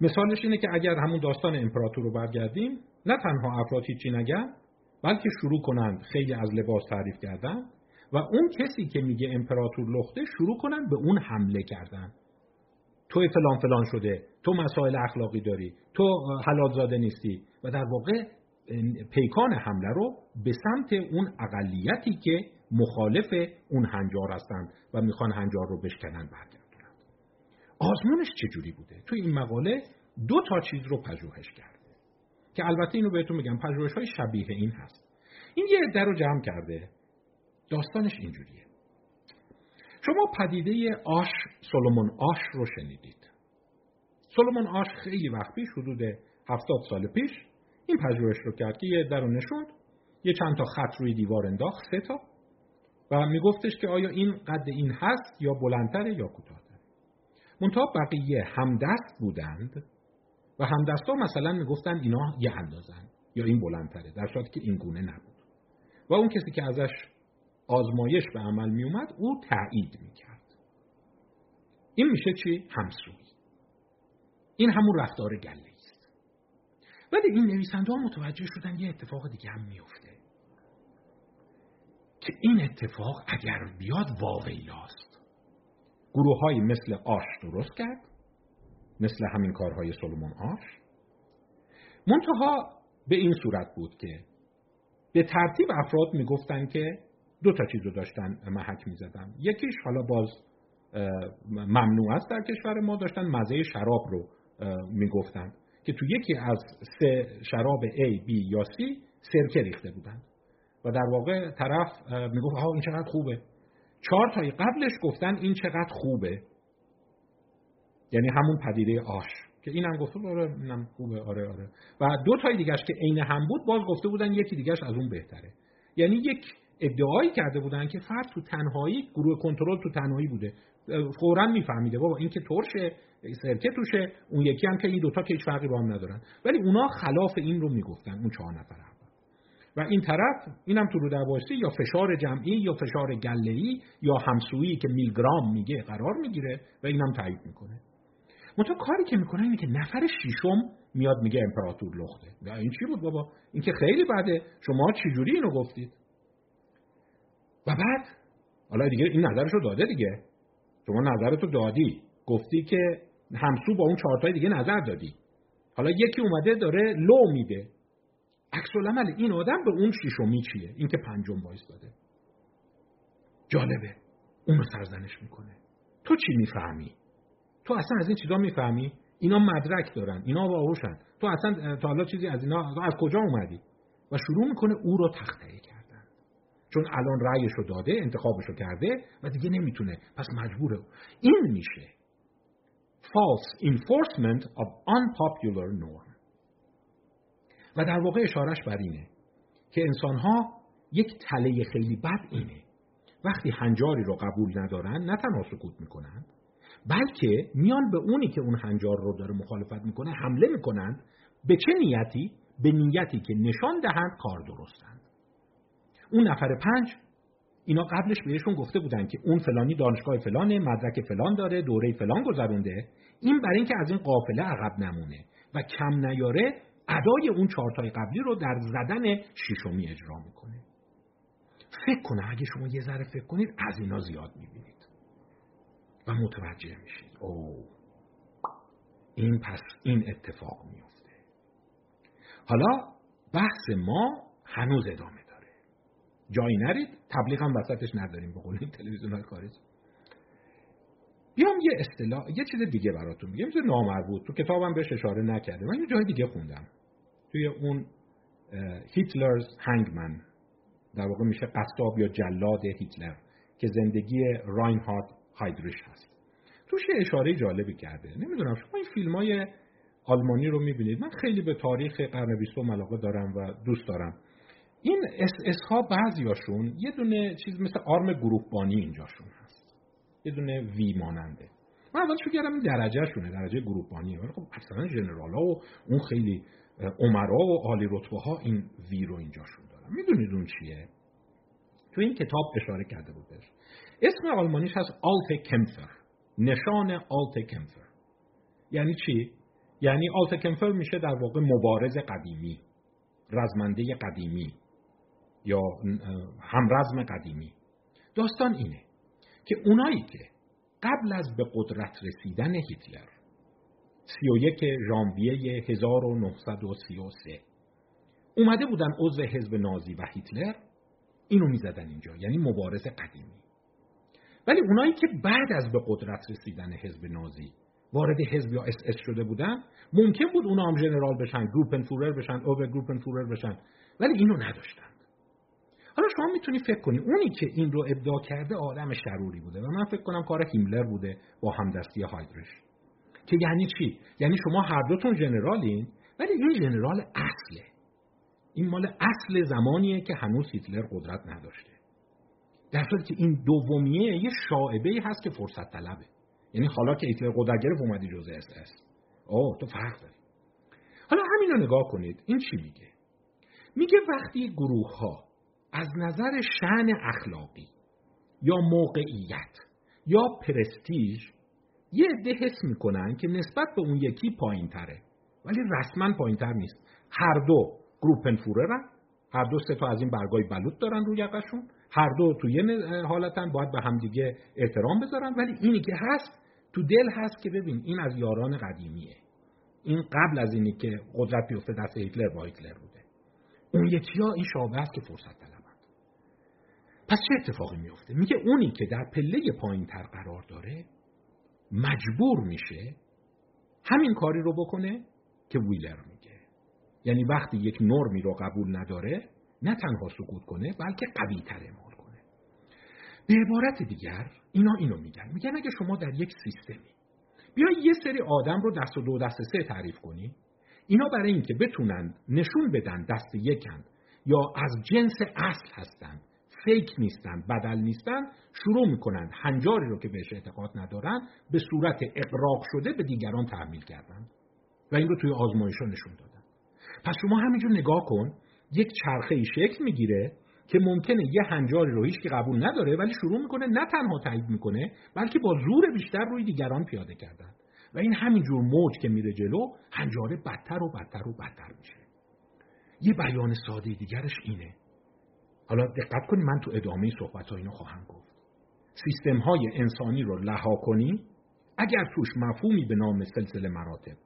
مثالش اینه که اگر همون داستان امپراتور رو برگردیم نه تنها افراد هیچی نگن بلکه شروع کنند خیلی از لباس تعریف کردن و اون کسی که میگه امپراتور لخته شروع کنند به اون حمله کردن. تو فلان فلان شده تو مسائل اخلاقی داری تو حلال زاده نیستی. و در واقع پیکان حمله رو به سمت اون اقلیتی که مخالف اون هنجار هستند و می‌خوان هنجار رو بشکنن برگردونن آزمونش چجوری بوده؟ تو این مقاله دو تا چیز رو پژوهش کرده که البته اینو بهتون میگم پژوهش های شبیه این هست. این یه عده رو جمع کرده. داستانش اینجوریه. شما پدیده آش سولومون آش رو شنیدید. سولومون آش خیلی وقت پیش حدود هفتاد سال پیش این پژوهش رو کرد که یه در نشوند یه چند تا خط روی دیوار انداخت سه تا. و میگفتش که آیا این قد این هست یا بلندتره یا کوتاهتره. منتها بقیه همدست بودند و همدستا مثلا می‌گفتن اینا یه اندازن یا این بلندتره در صورتی که این گونه نبود. و اون کسی که ازش آزمایش به عمل میومد او تایید می‌کرد. این میشه چی؟ همسوی این همون رفتار گله است. ولی این نویسنده ها متوجه شدن یه اتفاق دیگه هم میفته که این اتفاق اگر بیاد واویلاست گروه های مثل آش درست کرد مثل همین کارهای سلمون آش. منتها به این صورت بود که به ترتیب افراد می‌گفتن که دو تا چیز رو داشتن محک می‌زدن یکیش حالا باز ممنوع است در کشور ما داشتن مزه شراب رو می‌گفتن که تو یکی از سه شراب A, B یا C سرکه ریخته بودن. و در واقع طرف می‌گفت ها این چقدر خوبه. چهار تایی قبلش گفتن این چقدر خوبه. یعنی همون پدیده آش. که اینم گفته آره اینم خوبه آره آره. و دو تای دیگهش که عین هم بود باز گفته بودن یکی دیگهش از اون بهتره. یعنی یک ادعایی کرده بودن که فرد تو تنهایی گروه کنترل تو تنهایی بوده. فورا میفهمیده. بابا این که ترشه سرکه توشه اون یکی هم که این دوتا که هیچ فرقی با هم ندارن. ولی اونا خلاف این رو می‌گفتن اون چهار نفر هم. و این طرف اینم تو رو یا فشار جمعی یا فشار گله‌ای یا همسویی که میلگرام میگه قرار می‌گیره و اینم تایید می‌کنه. منتها کاری که می‌کنه اینه که نفر شیشم میاد میگه امپراتور لخته. این چی بود بابا؟ این که خیلی بده. شما چجوری اینو گفتید؟ و بعد؟ حالا دیگه این نظرشو داده دیگه. شما نظرتو دادی. گفتی که همسو با اون چهارتای دیگه نظر دادی. حالا یکی اومده داره لو میده. عکس این آدم به اون شیشمی چیه این که پنجم وایساده. جالبه. اونو سرزنش می‌کنه. تو چی می‌فهمی؟ تو اصلا از این چیزا می‌فهمی؟ اینا مدرک دارن. اینا باهوشن تو اصلا تا حالا چیزی از اینا از کجا اومدی؟ و شروع می‌کنه او رو تخته کردن چون الان رأیش رو داده انتخابش رو کرده و دیگه نمی‌تونه. پس مجبوره. این میشه false enforcement of unpopular norm. و در واقع اشارش بر اینه که انسانها یک تله خیلی بد اینه. وقتی هنجاری رو قبول ندارن نه تنها سکوت می‌کنن بلکه میان به اونی که اون هنجار رو داره مخالفت می‌کنه حمله می‌کنند به چه نیتی؟ به نیتی که نشان دهند کار درستند اون نفر پنج اینا قبلش بهشون گفته بودن که اون فلانی دانشگاه فلانه مدرک فلان داره دوره فلان گذرونده. این برای اینکه از این قافله عقب نمونه و کم نیاره ادای اون چهارتای قبلی رو در زدن شیشمی اجرا می‌کنه. فکر کنه اگه شما یه ذره فکر کنید از اینا زیاد می‌بینید و متوجه میشید. او این پس این اتفاق میفته حالا بحث ما هنوز ادامه جایی نرید. تبلیغ هم وسطش نداریم به قول تلویزیون های خارجی. بیام یه اصطلاح یه چیز دیگه براتون میگم چیز نامربوط. تو کتابم بهش اشاره نکرده من یه جای دیگه خوندم. توی اون هیتلرز هنگمن. در واقع میشه قصاب یا جلاد هیتلر که زندگی راینهارد هایدریش هست. توش یه اشاره جالبی کرده. نمی‌دونم شما این فیلم های آلمانی رو می‌بینید. من خیلی به تاریخ قرن بیستم علاقه دارم و دوست دارم. این اس, اس ها بعضیاشون یه دونه چیز مثل آرم گروهبانی اینجاشون هست. یه دونه V ماننده. من اول شک کردم این درجه شونه درجه گروهبانی خب اصلا general ها و اون خیلی امرا و عالی رتبه ها این V رو اینجاشون دارن. می‌دونید اون چیه؟ تو این کتاب اشاره کرده بودش اسم آلمانیش هست آلت کمفر نشان آلت کمفر یعنی چی؟ یعنی آلت کمفر میشه در واقع مبارز قدیمی. رزمنده قدیمی. یا همرزم قدیمی. داستان اینه که اونایی که قبل از به قدرت رسیدن هیتلر 31 ژانویه 1933 اومده بودن عضو حزب نازی و هیتلر اینو می‌زدن اینجا یعنی مبارز قدیمی. ولی اونایی که بعد از به قدرت رسیدن حزب نازی وارد حزب یا اس اس شده بودن ممکن بود اونا هم general بشن Gruppenführer بشن Obergruppenführer بشن ولی اینو نداشتن. حالا شما می‌تونی فکر کنی اونی که این رو ابداع کرده آدم شروری بوده و من فکر کنم کار هیملر بوده با همدستی هایدرش که یعنی چی؟ یعنی شما هر دوتون general ین ولی این general اصله. این مال اصل زمانیه که هنوز هیتلر قدرت نداشته. در صورتی که این دومیه یه شائبه هست که فرصت طلبه. یعنی حالا که هیتلر قدرت گرفت اومدی جزء اس اس. اوه تو فرق داری. حالا همین رو نگاه کنید. این چی میگه؟ میگه وقتی گروه ها از نظر شأن اخلاقی یا موقعیت یا پرستیژ یه عده حس می‌کنن که نسبت به اون یکی پایین تره ولی رسما پایین تر نیست. هر دو گروپن فوررن هر دو سه تا از این برگای بلوط دارن روی یقشون هر دو تو یه حالتن باید به همدیگه احترام بذارن. ولی اینی که هست تو دل هست که ببین این از یاران قدیمیه. این قبل از اینی که قدرت بیفته دست هیتلر با هیتلر بوده. اون یکی ها این شعبه است که فرصت پس چه اتفاقی میفته میگه اونی که در پله پایین تر قرار داره مجبور میشه همین کاری رو بکنه که ویلر میگه. یعنی وقتی یک نرمی رو قبول نداره نه تنها سکوت کنه بلکه قوی تر اعمال کنه. به عبارت دیگر اینا اینو میگن. میگن اگه شما در یک سیستمی بیا یه سری آدم رو دست و دو دست سه تعریف کنی اینا برای اینکه بتونن نشون بدن دست یکن یا از جنس اصل هستن فیک نیستن بدل نیستن شروع می‌کنن هنجاری رو که بهش اعتقاد ندارن به صورت اقراق شده به دیگران تحمیل کردن. و این رو توی آزمایش نشون دادن. پس شما همینجور نگاه کن یک چرخه ای شکل می‌گیره که ممکنه یه هنجاری رو هیچ قبول نداره ولی شروع می‌کنه نه تنها تایید می‌کنه بلکه با زور بیشتر روی دیگران پیاده کردن. و این همینجور موج که میره جلو هنجاره بدتر و بدتر و بدتر میشه. یه بیان ساده دیگرش اینه. حالا دقت کنی من تو ادامه صحبت ها اینو خواهم گفت. سیستم های انسانی رو لها کنی اگر توش مفهومی به نام سلسله مراتب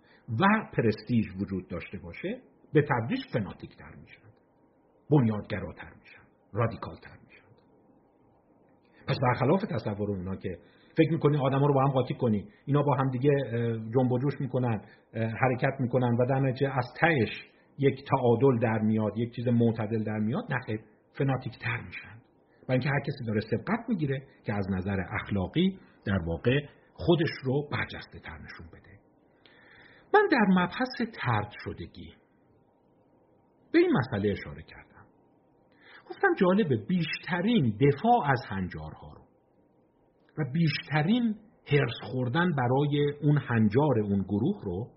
و پرستیژ وجود داشته باشه به تدریج فناتیک تر میشن بنیادگراتر میشن رادیکال تر میشن. پس برخلاف تصور اونا که فکر می‌کنی آدما رو با هم قاطی کنی اینا با هم دیگه جنب و جوش می‌کنن حرکت می‌کنن و در نتیجه از تهش یک تعادل در میاد یک چیز معتدل در میاد نه فناتیک تر میشن. و اینکه هر کسی داره سبقت می‌گیره که از نظر اخلاقی در واقع خودش رو برجسته تر نشون بده. من در مبحث ترد شدگی به این مسئله اشاره کردم. گفتم جالبه بیشترین دفاع از هنجارها رو و بیشترین هرس خوردن برای اون هنجار اون گروه رو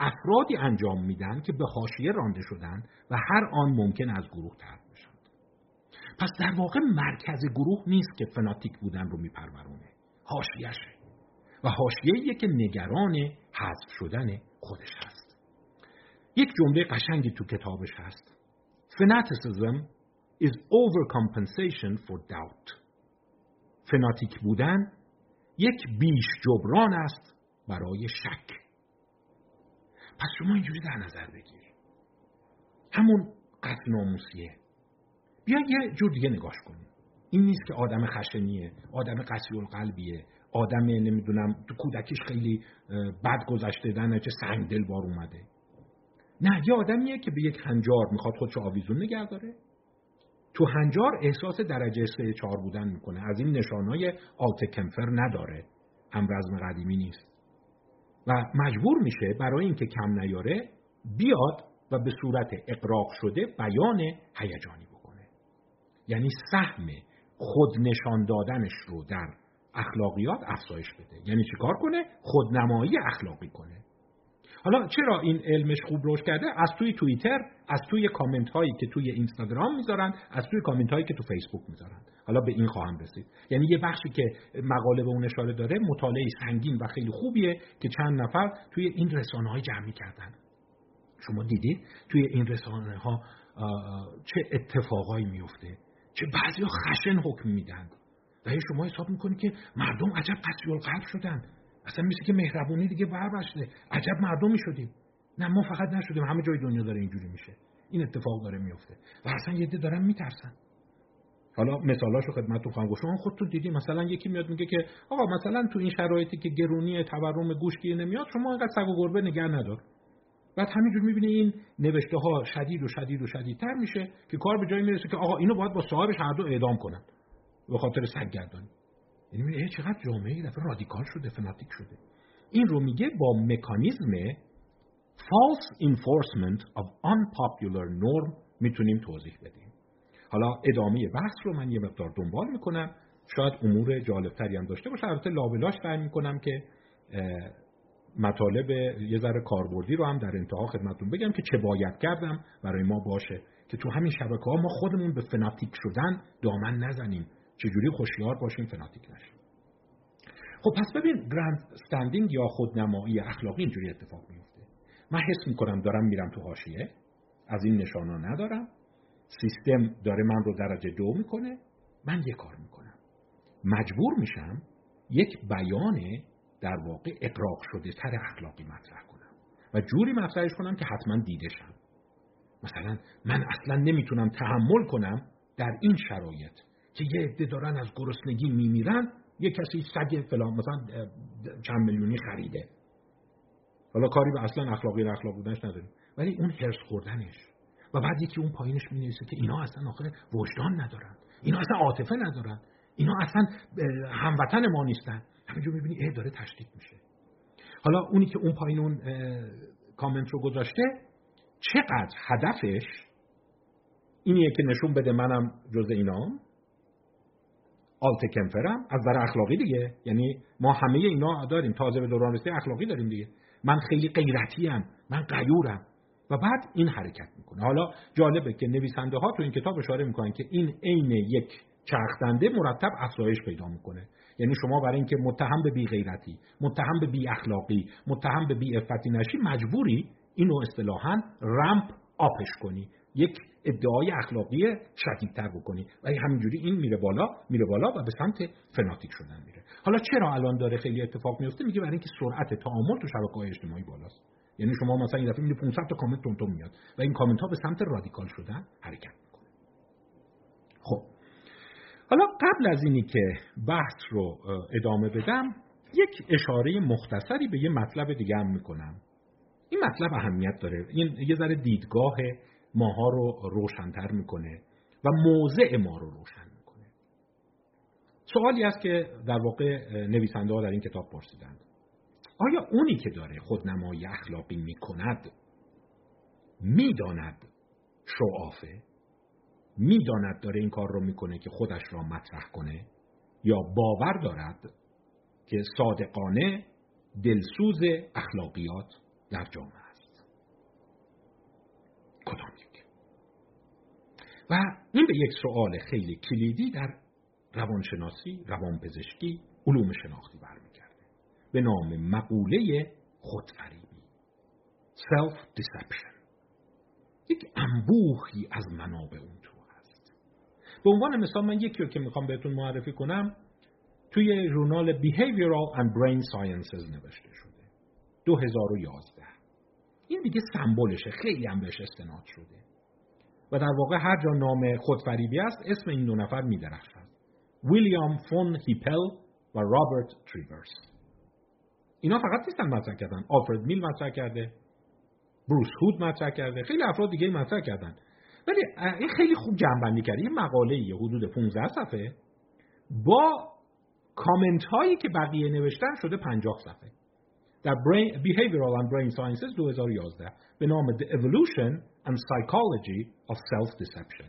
افرادی انجام میدن که به حاشیه رانده شدن و هر آن ممکن از گروه ترد بشن. پس در واقع مرکز گروه نیست که فناتیک بودن رو میپرورونه. حاشیهشه. و حاشیه‌ایه که نگران حذف شدن خودش هست. یک جمله قشنگی تو کتابش هست. Fanaticism is overcompensation for doubt. فناتیک بودن یک بیش جبران است برای شک. پس شما اینجوری در نظر بگیر همون قتل ناموسیه. بیا یه جور دیگه نگاش کنیم. این نیست که آدم خشنیه آدم قسی القلبیه آدم نمی‌دونم تو کودکیش خیلی بد گذشته دنه چه سنگ دل بار اومده. نه یه آدمیه که به یک هنجار می‌خواد خودشو آویزون نگه داره. تو هنجار احساس درجه سه چهار بودن می‌کنه. از این نشانهای آلت کمفر نداره. رزم قدیمی نیست. و مجبور میشه برای اینکه کم نیاره بیاد و به صورت اقراق شده بیان هیجانی یعنی سهم خود نشان دادنش رو در اخلاقیات افزایش بده. یعنی چیکار کنه؟ خودنمایی اخلاقی کنه. حالا چرا این علمش خوب روش کرده؟ از توی توییتر از توی کامنت هایی که توی اینستاگرام می‌ذارن از توی کامنت هایی که تو فیسبوک می‌ذارن. حالا به این خواهم رسید. یعنی یه بخشی که مقاله به اون اشاره داره مطالعه سنگین و خیلی خوبیه که چند نفر توی این رسانه های جمعی کردن شما دیدید؟ توی این رسانه ها چه اتفاقایی میفته چه بعضی خشن حکم میدن. و شما حساب می‌کنید که مردم عجب قصی القلب شدن. اصلا مثل که مهربونی دیگه بربشته. عجب مردمی شدیم. نه ما فقط نشدیم. همه جای دنیا داره اینجوری میشه. این اتفاق داره میفته و اصلا یه دارن میترسن. حالا مثالاشو خدمتتون خواهم گفت. شما خودتون دیدی مثلا یکی میاد میگه که آقا مثلا تو این شرایطی که گرونی تورم گوش گیر نمیاد شما انقدر سگ و گربه نگه ندار. بعد همینجور می‌بینه این نوشته ها شدید و شدید و شدیدتر میشه که کار به جایی می‌رسه که آقا اینو باید با صاحبش هر دو اعدام کنن. به خاطر سگ گردانی یعنی میگه چقدر جامعه دفعه رادیکال شده فناتیک شده. این رو میگه با مکانیزم false enforcement of unpopular norm می‌تونیم توضیح بدیم. حالا ادامه بحث رو من یه مقدار دنبال می‌کنم. شاید امور جالبتری هم داشته باشه. البته لابلاش سعی می‌کنم که مطالب یه ذره کاربردی رو هم در انتها خدمتون بگم که چه باید کردم برای ما باشه. که تو همین شبکه ها ما خودمون به فناتیک شدن دامن نزنیم. چجوری خوشیار باشیم فناتیک نشیم. خب پس ببین گرند استندینگ یا خودنمایی اخلاقی اینجوری اتفاق میفته. من حس می‌کنم دارم میرم تو حاشیه. از این نشانا ندارم. سیستم داره من رو درجه دو می‌کنه. من یه کار می‌کنم. مجبور میشم یک بیان در واقع اقراق شده تر اخلاقی مطرح کنم. و جوری مطرحش کنم که حتما دیده شم. مثلا من اصلا نمی‌تونم تحمل کنم در این شرایط که یه عده دارن از گرسنگی میمیرن یه کسی سگ فلان مثلا چند میلیونی خریده. حالا کاری به اصلا اخلاقی و اخلاق بودنش نداریم. ولی اون هرس خوردنش. و بعد یکی اون پایینش می که اینا اصلا آخر وجدان ندارن. اینا اصلا عاطفه ندارن. اینا اصلا هموطن ما نیستن. همینجور می‌بینی اه داره تشدید میشه. حالا اونی که اون پایین اون کامنت رو گذاشته چقدر هدفش اینیه که نشون بده منم جز اینام؟ آلت کمفرم از در اخلاقی دیگه. یعنی ما همه اینا داریم تازه به دوران رسیده اخلاقی داریم دیگه. من خیلی غیرتی ام من قیورم و بعد این حرکت می‌کنه. حالا جالبه که نویسنده ها تو این کتاب اشاره می‌کنن که این عین یک چرخدنده مرتب افزایش پیدا می‌کنه. یعنی شما برای اینکه متهم به بی غیرتی متهم به بی اخلاقی متهم به بی افتی نشی مجبوری اینو اصطلاحا رمپ آپش کنی. یک ادعای اخلاقی شدیدتر بکنی. و همینجوری این میره بالا میره بالا و به سمت فناتیک شدن میره. حالا چرا الان داره خیلی اتفاق میفته میگه برای اینکه سرعت تعامل تو شبکه‌های اجتماعی بالاست. یعنی شما مثلا این دفعه می‌بینید 500 تا کامنت تون میاد و این کامنت ها به سمت رادیکال شدن حرکت می‌کنه. خب. حالا قبل از اینی که بحث رو ادامه بدم یک اشاره مختصری به یه مطلب دیگه هم می‌کنم. این مطلب اهمیت داره. این یه ذره دیدگاه ماها رو روشنتر می‌کنه و موضع ما رو روشن می‌کنه. سوالی است که در واقع نویسنده ها در این کتاب پرسیدند. آیا اونی که داره خودنمایی اخلاقی می‌کند می‌داند شعافه؟ می‌داند داره این کار رو می‌کنه که خودش را مطرح کنه یا باور دارد که صادقانه دلسوز اخلاقیات در جامعه است. کدام یک و این به یک سوال خیلی کلیدی در روانشناسی روانپزشکی علوم شناختی برمیگرده. به نام مقوله خودفریبی. Self deception یک انبوهی از منابع اون. به عنوان مثال من یکی رو که می‌خوام بهتون معرفی کنم توی ژورنال Behavioral and Brain Sciences نوشته شده. 2011 این دیگه سمبولشه خیلی هم بهش استناد شده. و در واقع هر جا نام خودفریبی است اسم این دو نفر میدرخشد. ویلیام فون هیپل و رابرت تریورس اینا فقط نیستن مطرح کردن. آلفرد میل مطرح کرده. بروس هود مطرح کرده. خیلی افراد دیگه مطرح کردن. ولی این خیلی خوب جمع‌بندی کرده یه مقاله یه حدود 15 صفحه با کامنت هایی که بقیه نوشتن شده 50 صفحه. در Behavioral and Brain Sciences 2011 به نام The Evolution and Psychology of Self-Deception.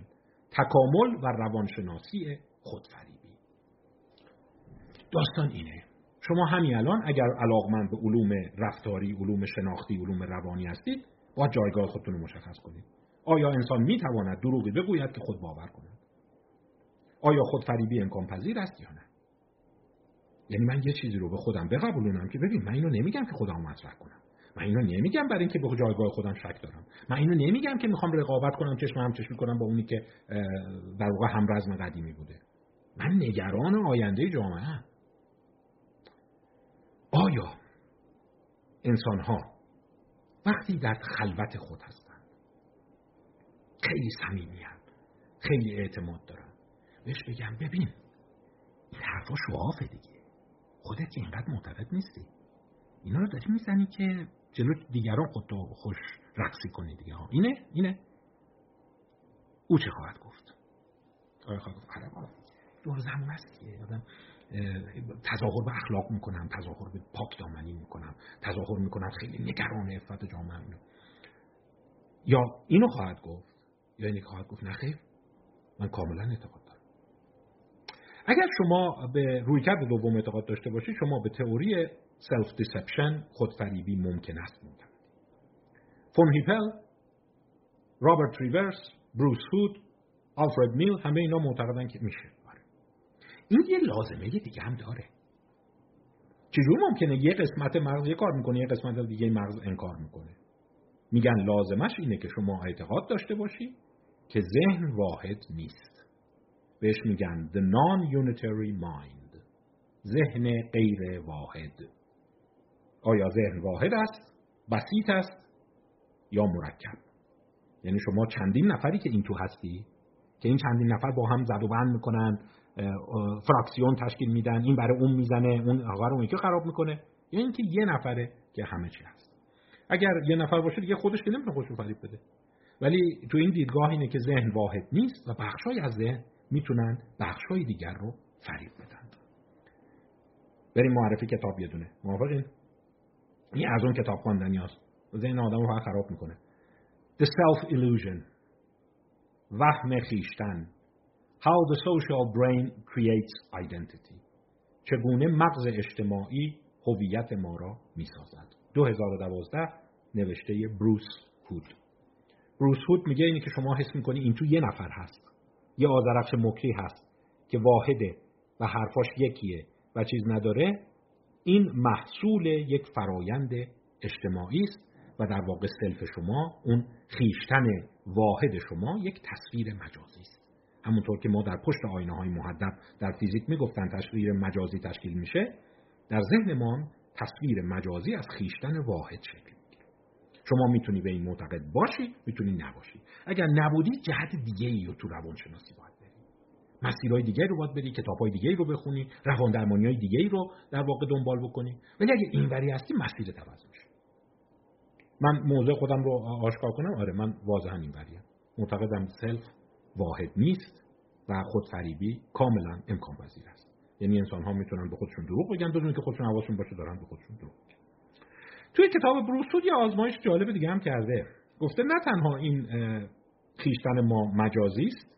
تکامل و روانشناسی خودفریبی. داستان اینه. شما همین الان اگر علاقمند به علوم رفتاری، علوم شناختی، علوم روانی هستید باید جایگاه خودتون رو مشخص کنید. آیا انسان می تواند دروغی بگوید که خود باور کند؟ آیا خود فریبی امکان پذیر است یا نه؟ یعنی من یه چیزی رو به خودم بقبولونم که ببین من اینو نمیگم که خودم مطرح کنم. من اینو نمیگم برای اینکه به جایگاه خودم شک دارم. من اینو نمیگم که می‌خوام رقابت کنم چشم هم چشمی کنم با اونی که در واقع هم رزم قدیمی بوده. من نگران آینده جامعه آیا انسان ها وقتی در خلوت خود هستند خیلی صمیمی خیلی اعتماد دارن. بهش بگم ببین این حرفا شعافه دیگه. خودت که اینقدر معتقد نیستی. اینا رو داری می‌زنی که جلو دیگران خودتو خوش رقصی کنی دیگه. ها اینه اینه. او چه خواهد گفت؟ آیا خواهد گفت آره دور زمون است دیگه. آدم تظاهر به اخلاق می‌کنم تظاهر به پاک دامنی می‌کنم تظاهر می‌کنم خیلی نگران افت جامعه یا اینو خواهد گفت؟ یا اینی خواهد گفت نخیر من کاملا اعتقاد دارم. اگر شما به رویکرد دوم اعتقاد داشته باشید شما به تئوری self-deception خودفریبی ممکن است معتقدید. فون هیپل رابرت تریورس بروس هود آلفرد میل همه اینا معتقدن که میشه. آره. این یه لازمه دیگه هم داره. چجور ممکنه یه قسمت مغز یه کار می‌کنه یه قسمت دیگه مغز انکار می‌کنه؟ میگن لازمش اینه که شما اعتقاد داشته باشی. که ذهن واحد نیست. بهش میگن the non-unitary mind. ذهن غیر واحد. آیا ذهن واحد است؟ بسیط است یا مرکب؟ یعنی شما چندین نفری که این تو هستی که این چندین نفر با هم زد و بند می‌کنن فراکسیون تشکیل میدن این برای اون می‌زنه اون آقا رو که خراب می‌کنه. یا اینکه یه نفره که همه چی هست. اگر یه نفر باشه دیگه خودش که نمی‌تونه خودش رو فریب بده. ولی تو این دیدگاه اینه که ذهن واحد نیست و بخشای از ذهن می‌تونن بخشای دیگر رو فریب بدن. بریم معرفی کتاب یه دونه. موافقین؟ این از اون کتاب خواندنی هست ذهن آدم رو خراب می‌کنه. The Self Illusion وهم خیشتن. How the Social Brain Creates Identity. چگونه مغز اجتماعی هویت ما را می‌سازد. 2012 نوشته بروس هود بروس میگه اینی که شما حس می‌کنی این تو یه نفر هست. یه آزرخش مکری هست که واحده و حرفاش یکیه و چیز نداره. این محصول یک فرایند اجتماعی است و در واقع سلف شما اون خیشتن واحد شما یک تصویر مجازی است. همونطور که ما در پشت آینه های محدب در فیزیک می‌گفتن تصویر مجازی تشکیل میشه در ذهن ما تصویر مجازی از خیشتن واحد شکل. شما می‌تونی به این معتقد باشی می‌تونی نباشی. اگر نبودی جهت دیگه ای رو تو روانشناسی باید بری. مسیرهای دیگه رو باید بری کتابهای دیگه رو بخونی روان درمانی های دیگه رو در واقع دنبال بکنی. ولی اگه اینوری هستی مسیر عوض میشه. من موضوع خودم رو آشکار کنم. آره من واضحا اینوریم معتقدم سلف واحد نیست و خودفریبی کاملا امکان پذیر است. یعنی انسان ها می‌تونن به خودشون دروغ بگن بدون که خودشون حواسشون باشه دارن به خودشون دروغ توی کتاب بروسود یه آزمایش جالب دیگه هم کرده. گفته نه تنها این خیشتن ما مجازی است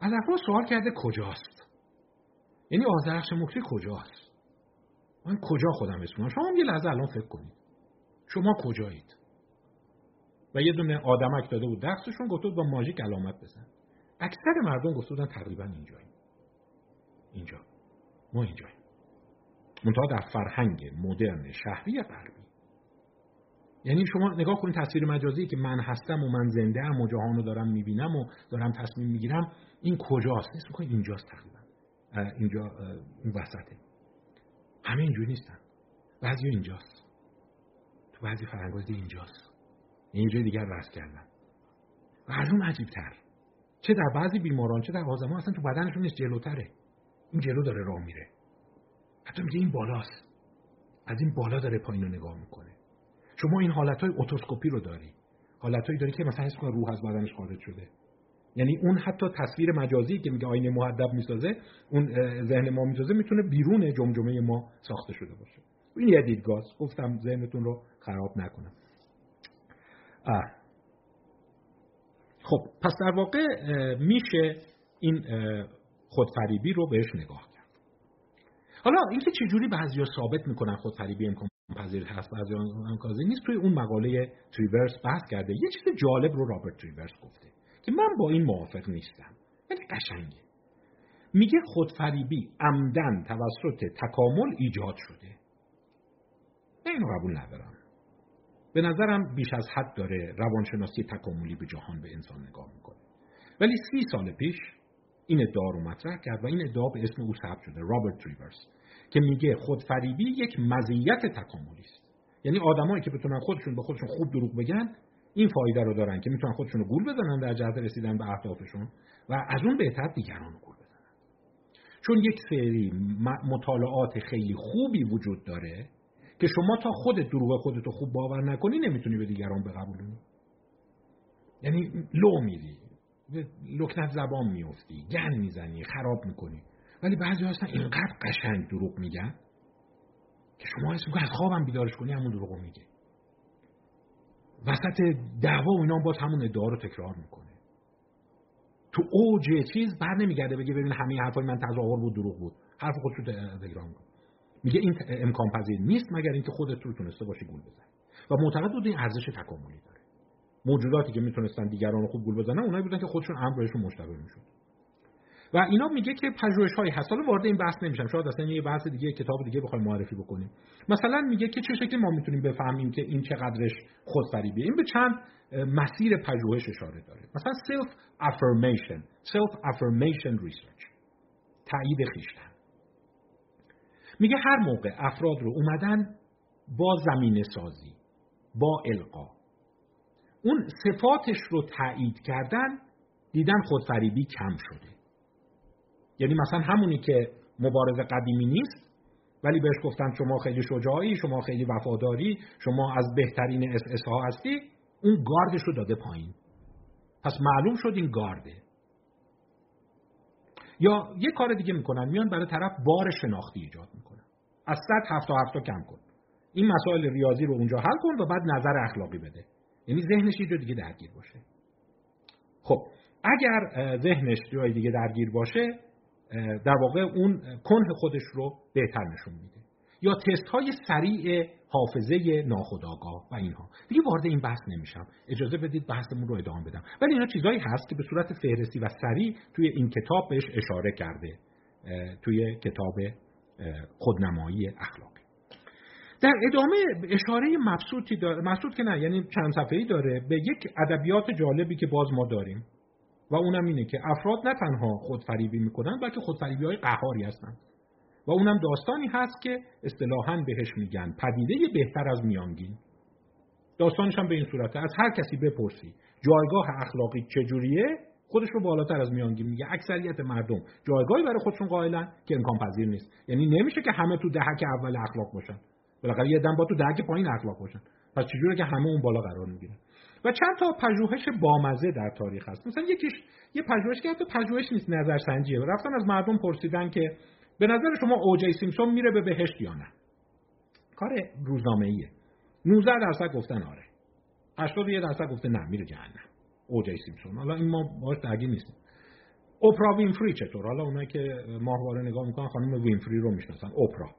از افراد سوال کرده کجاست؟ یعنی آزرخش مکری کجاست؟ من کجا خودم اسم شما یه لحظه الان فکر کنید. شما کجایید؟ و یه دونه آدمک داده بود دستشون گفته با ماژیک علامت بزن. اکثر مردم گفته بودن تقریبا اینجاییم. اینجا. ما اینجاییم. منتها در فرهنگ مدرن شهری غربی. یعنی شما نگاه کنید تصویر مجازی که من هستم و من زنده ام و جهان رو دارم می‌بینم و دارم تصمیم می‌گیرم این کجاست؟ نیست می‌کنید اینجاست تقریبا. اینجا این وسطه. همه اینجوری نیستن. بعضی اینجاست. تو بعضی فرنگ اینجاست. اینجوری دیگر رست کردن. و از اون عجیب تر چه در بعضی بیماران چه در آزمان اصلا تو بدنشون نیست جلوتره. این جلو داره راه میره. حتی میگه این بالاست. از این بالا داره پایین رو نگاه می‌کنه. شما این حالت های اتوسکوپی رو داری. حالت هایی داری که مثلا حس کنه روح از بدنش خارج شده. یعنی اون حتی تصویر مجازی که میگه آینه محدب می‌سازه اون ذهن ما می‌سازه می‌تونه بیرون جمجمه ما ساخته شده باشه. این یه دیدگاه گفتم ذهنتون رو خراب نکنم آه. خب پس در واقع میشه این خودفریبی رو بهش نگاه کرد. حالا اینکه چجوری بعضیا ثابت می‌کنن خودفریبی امکان پذیر هست بعضی امکازی نیست. توی اون مقاله تریورس بحث کرده. یه چیز جالب رو رابرت تریورس گفته که من با این موافق نیستم. ولی قشنگه. میگه خودفریبی عمدن توسط تکامل ایجاد شده. من اینو قبول ندارم. به نظرم بیش از حد داره روانشناسی تکاملی به جهان به انسان نگاه می‌کنه. ولی سی سال پیش این ادعا رو مطرح کرد و این ادعا به اسم او ثبت شده. رابرت ریورس که میگه خودفریبی یک مزیت تکاملی است. یعنی آدمایی که بتونن خودشون به خودشون خوب دروغ بگن این فایده رو دارن که می‌تونن خودشون رو گول بزنن در جهت رسیدن به اهدافشون و از اون بهتر دیگران رو گول بزنن. چون یک سری مطالعات خیلی خوبی وجود داره که شما تا خود دروغ خودتو خوب باور نکنی نمی‌تونی به دیگران بقبولونی یعنی لو میری لکنت زبان میفتی گن می‌زنی خراب می‌کنی. ولی بعضی هستن اینقدر قشنگ دروغ میگن که شما اسم از خوابم بیدارش کنی همون دروغ میگه. وسط دعوا و اینا باز همون ادعا رو تکرار می‌کنه. تو اوج چیز بر نمیگرده بگه ببین همه حرفای من تظاهر بود دروغ بود. حرف خودش رو تکرار می‌کنه. میگه این امکان پذیر نیست مگر اینکه خودت رو تونسته باشی گول بزنی. و معتقد بود این ارزش تکاملی داره. موجوداتی که می‌تونستن دیگران رو خوب گول بزنن اونایی بودن که خودشون امر بهشون مشتبه می‌شد. و اینا میگه که پژوهش های هست. حالا وارد این بحث نمیشم. شاید اصلا یه بحث دیگه کتاب دیگه بخوایم معرفی بکنیم. مثلا میگه که چه شکلی ما می‌تونیم بفهمیم که این چقدرش خودفریبیه. این به چند مسیر پژوهش اشاره داره. مثلا self affirmation self affirmation research تایید خیشتن. میگه هر موقع افراد رو اومدن با زمین سازی با القا اون صفاتش رو تایید کردن دیدن خودفریبی کم شده. یعنی مثلا همونی که مبارز قدیمی نیست ولی بهش گفتن شما خیلی شجاعی شما خیلی وفاداری شما از بهترین اس اس ها هستی اون گاردش رو داده پایین. پس معلوم شد این گارده. یا یه کار دیگه می‌کنن میان برای طرف بار شناختی ایجاد می‌کنن. از صد هفت هفتا کم کن. این مسائل ریاضی رو اونجا حل کن و بعد نظر اخلاقی بده. یعنی ذهنش یه دیگه درگیر باشه. خب اگر ذهنش جای دیگه درگیر باشه در واقع اون کنه خودش رو بهتر نشون میده. یا تست های سریع حافظه ناخودآگاه و اینها. دیگه وارد این بحث نمیشم. اجازه بدید بحثمون رو ادامه بدم. ولی اینا چیزهایی هست که به صورت فهرستی و سریع توی این کتاب بهش اشاره کرده توی کتاب خودنمایی اخلاقی در ادامه اشاره مبسوطی داره مبسوط که نه یعنی چند صفحه‌ای داره. به یک ادبیات جالبی که باز ما داریم. و اونم اینه که افراد نه تنها خودفریبی می‌کنن بلکه خودفریبی های قهاری هستند و اونم داستانی هست که اصطلاحا بهش میگن پدیده بهتر از میانگین. داستانش هم به این صورته. از هر کسی بپرسی جایگاه اخلاقی چجوریه خودش رو بالاتر از میانگین میگه. اکثریت مردم جایگاهی برای خودشون قائلن که امکان پذیر نیست. یعنی نمیشه که همه تو دهک اول اخلاق باشن. بالاخره یه دم با تو دهک پایین اخلاق باشن. پس چجوریه که همه اون بالا قرار می‌گیرن؟ و چند تا پژوهش بامزه در تاریخ هست. مثلا یکیش یه پژوهش که حتی پژوهش نیست نظرسنجیه. رفتن از مردم پرسیدن که به نظر شما اوجی سیمسون میره به بهشت یا نه؟ کار روزنامه ایه 19 درصد گفتن آره. 81 درصد گفته نه میره جهنم. اوجی سیمسون حالا این ما باش درگیر نیستیم. اوپرا وینفری چطور؟ حالا اونایی که ماهواره نگاه می‌کنن خانم وینفری رو می‌شناسن. اوپرا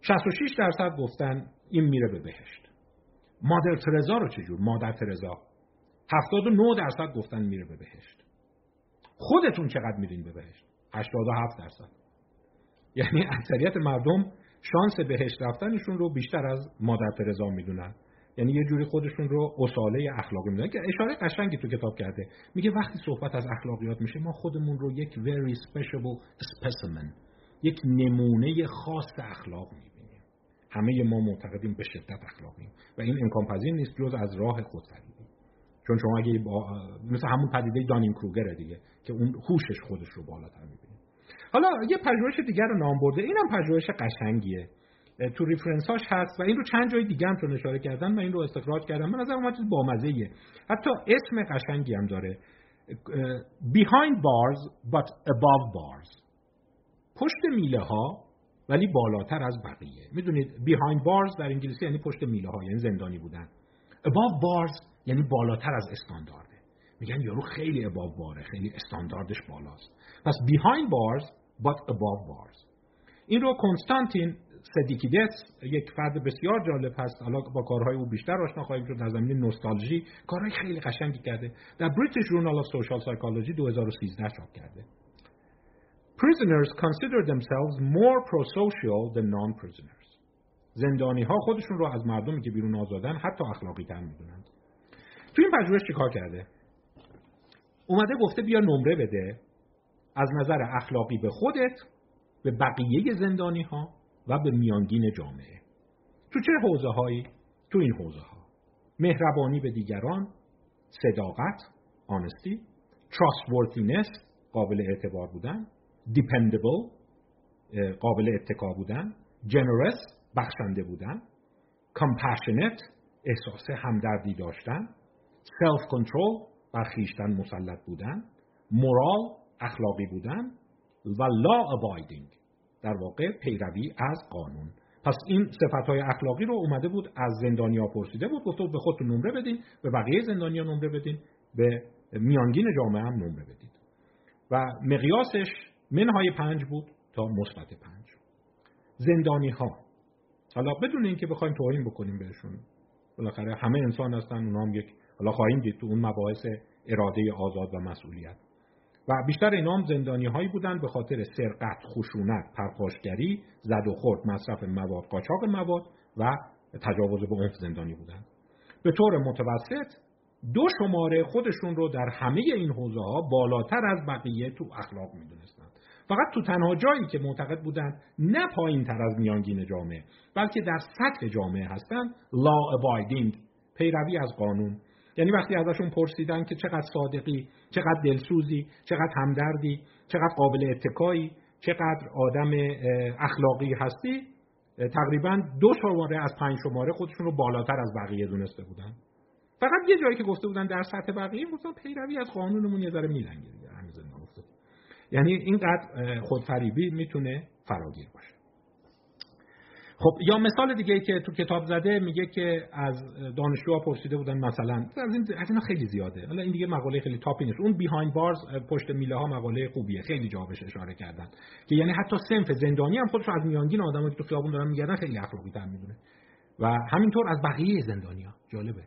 66 درصد گفتن این میره به بهشت. مادر ترزا رو چجور؟ مادر ترزا. 79 درصد گفتن میره به بهشت. خودتون چقدر میرین به بهشت؟ 87 درصد. یعنی اکثریت مردم شانس بهشت رفتنشون رو بیشتر از مادر ترزا می‌دونن. یعنی یه جوری خودشون رو اصاله اخلاقی می‌دونن. که اشاره قشنگی تو کتاب کرده. میگه وقتی صحبت از اخلاقیات میشه ما خودمون رو یک very special specimen یک نمونه خاص اخلاق می‌بینیم همه ما معتقدیم به شدت اخلاقیم و این امکان پذیر نیست جز از راه خودفریبی چون شما اگه با... مثل همون پدیده دانین کروگره دیگه که اون هوشش خودش رو بالاتر می‌بینه. حالا یه پژوهش دیگر رو نام برده. اینم پژوهش قشنگیه. تو ریفرنس هست و این رو چند جای دیگه هم چون اشاره کردن و این رو استخراج کردم من نظر اومد چیز بامزه حتی اسم قشنگی هم داره. behind bars but above bars. پشت میله ها ولی بالاتر از بقیه. می‌دونید behind bars در انگلیسی یعنی پشت میله ها یعنی زندانی بودن. above bars یعنی بالاتر از استاندارده. میگن یارو خیلی above bar ه خیلی استانداردش بالاست. پس behind bars but above bars. این رو کنستانتین سدیکیدس یک فرد بسیار جالب هست. حالا با کارهای او بیشتر آشنا خواهیم شد در زمینه نوستالژی. کارهای خیلی قشنگی کرده. در British Journal of Social Psychology 2013 چاپ کرده. Prisoners consider themselves more pro-social than non-prisoners. زندانی ها خودشون رو از مردمی که بیرون آزادن حتی اخلاقی تر می‌دونند. تو این پژوهش چیکار کرده؟ اومده گفته بیا نمره بده از نظر اخلاقی به خودت به بقیه زندانی ها و به میانگین جامعه تو چه حوزه هایی؟ تو این حوزه ها مهربانی به دیگران صداقت آنستی trustworthiness قابل اعتبار بودن dependable قابل اتکا بودن generous بخشنده بودن compassionate احساس همدردی داشتن self control بر خیشتن مسلط بودن moral اخلاقی بودن و law abiding در واقع پیروی از قانون. پس این صفت های اخلاقی رو اومده بود از زندانیا پرسیده بود بود به خودتون نمره بدین به بقیه زندانیا نمره بدین به میانگین جامعه هم نمره بدید و مقیاسش منهای پنج بود تا مثبت پنج زندانی ها حالا بدون اینکه بخوایم توهین بکنیم بهشون بالاخره همه انسان هستن اونا هم یک حالا خواهیم دید تو اون مباحث اراده آزاد و مسئولیت و بیشتر اینا هم زندانی هایی بودن به خاطر سرقت، خشونت، پرخاشگری، زد و خورد، مصرف مواد، قاچاق مواد و تجاوز به عنف زندانی بودن. به طور متوسط دو شماره خودشون رو در همه این حوزه ها بالاتر از بقیه تو اخلاق می‌دونستند. فقط تو تنها جایی که معتقد بودن نه پایین تر از میانگین جامعه بلکه در سطح جامعه هستند law abiding پیروی از قانون. یعنی وقتی ازشون پرسیدن که چقدر صادقی چقدر دلسوزی چقدر همدردی چقدر قابل اتکایی چقدر آدم اخلاقی هستی تقریبا دو شماره از پنج شماره خودشون رو بالاتر از بقیه دونسته بودن. فقط یه جایی که گفته بودن در سطح بقیه گفتن پیروی از قانونمون یه ذره میلنگه یعنی اینقدر خودفریبی می‌تونه فراگیر باشه. خب یا مثال دیگه که تو کتاب زده میگه که از دانشجوها پرسیده بودن مثلا از این از اینا خیلی زیاده. حالا این دیگه مقاله خیلی تاپی نیست. اون بیهایند بارز پشت میله ها مقاله خوبیه. خیلی جا بهش اشاره کردن. که یعنی حتی سنف زندانی هم خودش از میانگین آدمایی که تو خیابون دارن میگردن خیلی اخلاقی تر می‌دونه. و همینطور از بقیه زندانیا جالبه.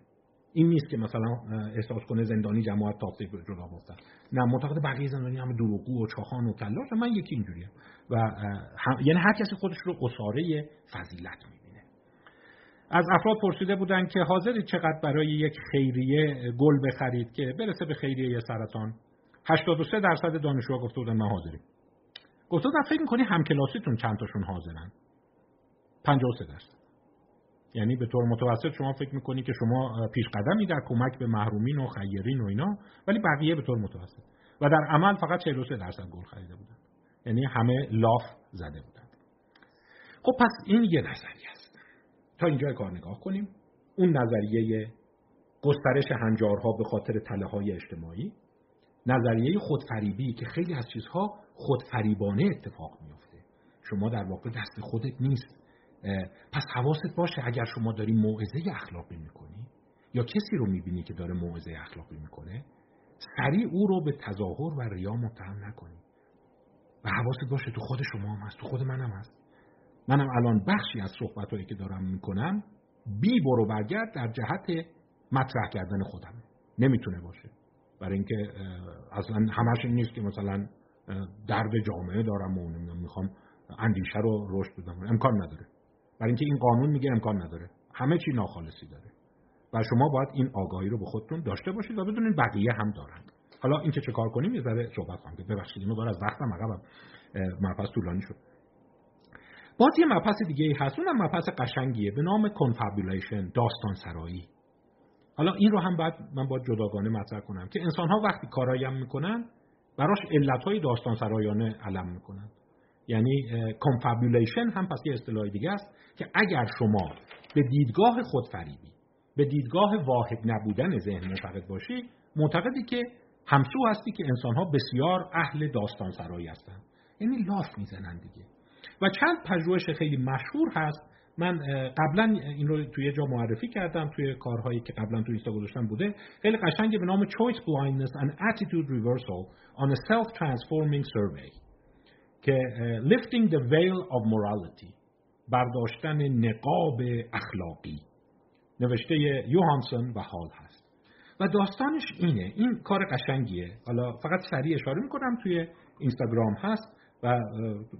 این نیست که مثلا احساس کنه زندانی جماعت تاقصیر جدا گفتن نه معتقد بقیه زندانی همه دروغگو و چاخان و کلاش من یکی اینجوریم و یعنی هر کسی خودش رو قصاره فضیلت می‌بینه. از افراد پرسیده بودن که حاضری چقدر برای یک خیریه گل بخرید که برسه به خیریه سرطان. 83 درصد دانشجوها گفته بودن من حاضریم. گفته فکر می‌کنی همکلاسیتون چند تاشون حاضرن 53 درصد. یعنی به طور متوسط شما فکر می‌کنی که شما پیش قدمی در کمک به محرومین و خیرین و اینا ولی بقیه به طور متوسط. و در عمل فقط 43 درصد گل خریده بودن. یعنی همه لاف زده بودن. خب پس این یه نظریه است. تا اینجا کار نگاه کنیم. اون نظریه گسترش هنجارها به خاطر تله های اجتماعی. نظریه خودفریبی که خیلی از چیزها خودفریبانه اتفاق میافته. شما در واقع دست خودت نیست. پس حواست باشه اگر شما داری موعظه اخلاقی می‌کنی یا کسی رو می‌بینی که داره موعظه اخلاقی می‌کنه سریع او رو به تظاهر و ریا متهم نکنی. و حواست باشه تو خود شما هم هست تو خود منم هست. منم الان بخشی از صحبت هایی که دارم می‌کنم بی برو برگرد در جهت مطرح کردن خودم. نمی‌تونه باشه. برای اینکه اصلا همش این نیست که مثلا درد جامعه دارم و می‌خوام اندیشه رو رشد بدم. امکان نداره. برای اینکه این قانون میگه امکان نداره. همه چی ناخالصی داره. و شما باید این آگاهی رو به خودتون داشته باشید و بدونید بقیه هم دارن. حالا اینکه چه کار کنیم یه ذره صحبت خواهم ببخشید اینو از وقتم عقبم. مبحث طولانی شد. باز یه مبحث دیگه ای هست. اونم مبحث قشنگیه. به نام کنفابولیشن داستان سرایی حالا این رو هم باید من باید جداگانه مطرح کنم که انسان ها وقتی کارایم می‌کنن براش علت های داستان سرایانه علم می‌کنن. یعنی کنفابولیشن هم پس یه اصطلاح دیگه است که اگر شما به دیدگاه خودفریبی به دیدگاه واحد نبودن ذهن معتقد باشی معتقدی که همسو هستی که انسانها بسیار اهل داستان سرایی هستند. یعنی لاف می‌زنن دیگه. و چند پژوهش خیلی مشهور هست. من قبلا این رو توی جا معرفی کردم توی کارهایی که قبلا توی اینستا گذاشتم بوده. خیلی قشنگه به نام Choice Blindness and Attitude Reversal on a Self-Transforming Survey. که lifting the veil of morality برداشتن نقاب اخلاقی. نوشته یوهانسون و حال هست. و داستانش اینه. این کار قشنگیه. حالا فقط سریع اشاره می‌کنم توی اینستاگرام هست و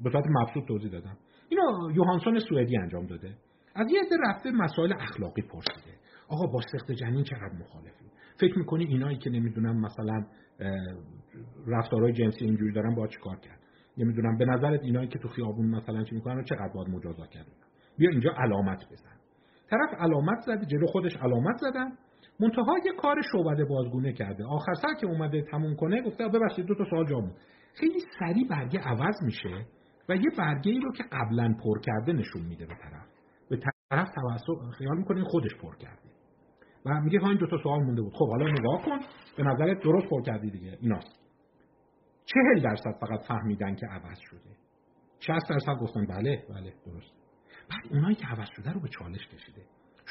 به صورت مبسوط توضیح دادم. اینو یوهانسون سوئدی انجام داده. از یه رفته مسائل اخلاقی پرسیده. آقا با سخت جنین چقدر مخالفی؟ فکر می‌کنی اینایی که نمی‌دونم مثلا رفتارهای جنسی اینجوری دارن با چیکار کرد نمی‌دونم به نظرت اینایی که تو خیابون مثلا چی می‌کنن چقدر باید مجازات کرد بیا اینجا علامت بزن. طرف علامت زده جلو خودش علامت زدن. منتها یه کار شعبده بازگونه کرده. آخر سر که اومده تموم کنه گفته ببخشید دو تا سوال جامون خیلی سریع برگه عوض میشه و یه برگه ای رو که قبلا پر کرده نشون میده به طرف. به طرف توسط خیال می‌کنه خودش پر کرده. و میگه این دو تا سوال مونده بود. خب حالا نگاه کن. به نظرت درست پر کردی دیگه. ایناست. چهل درصد فقط فهمیدن که عوض شده. 60 درصد گفتن بله بله درست. بعد اونایی که عوض شده رو به چالش کشیده.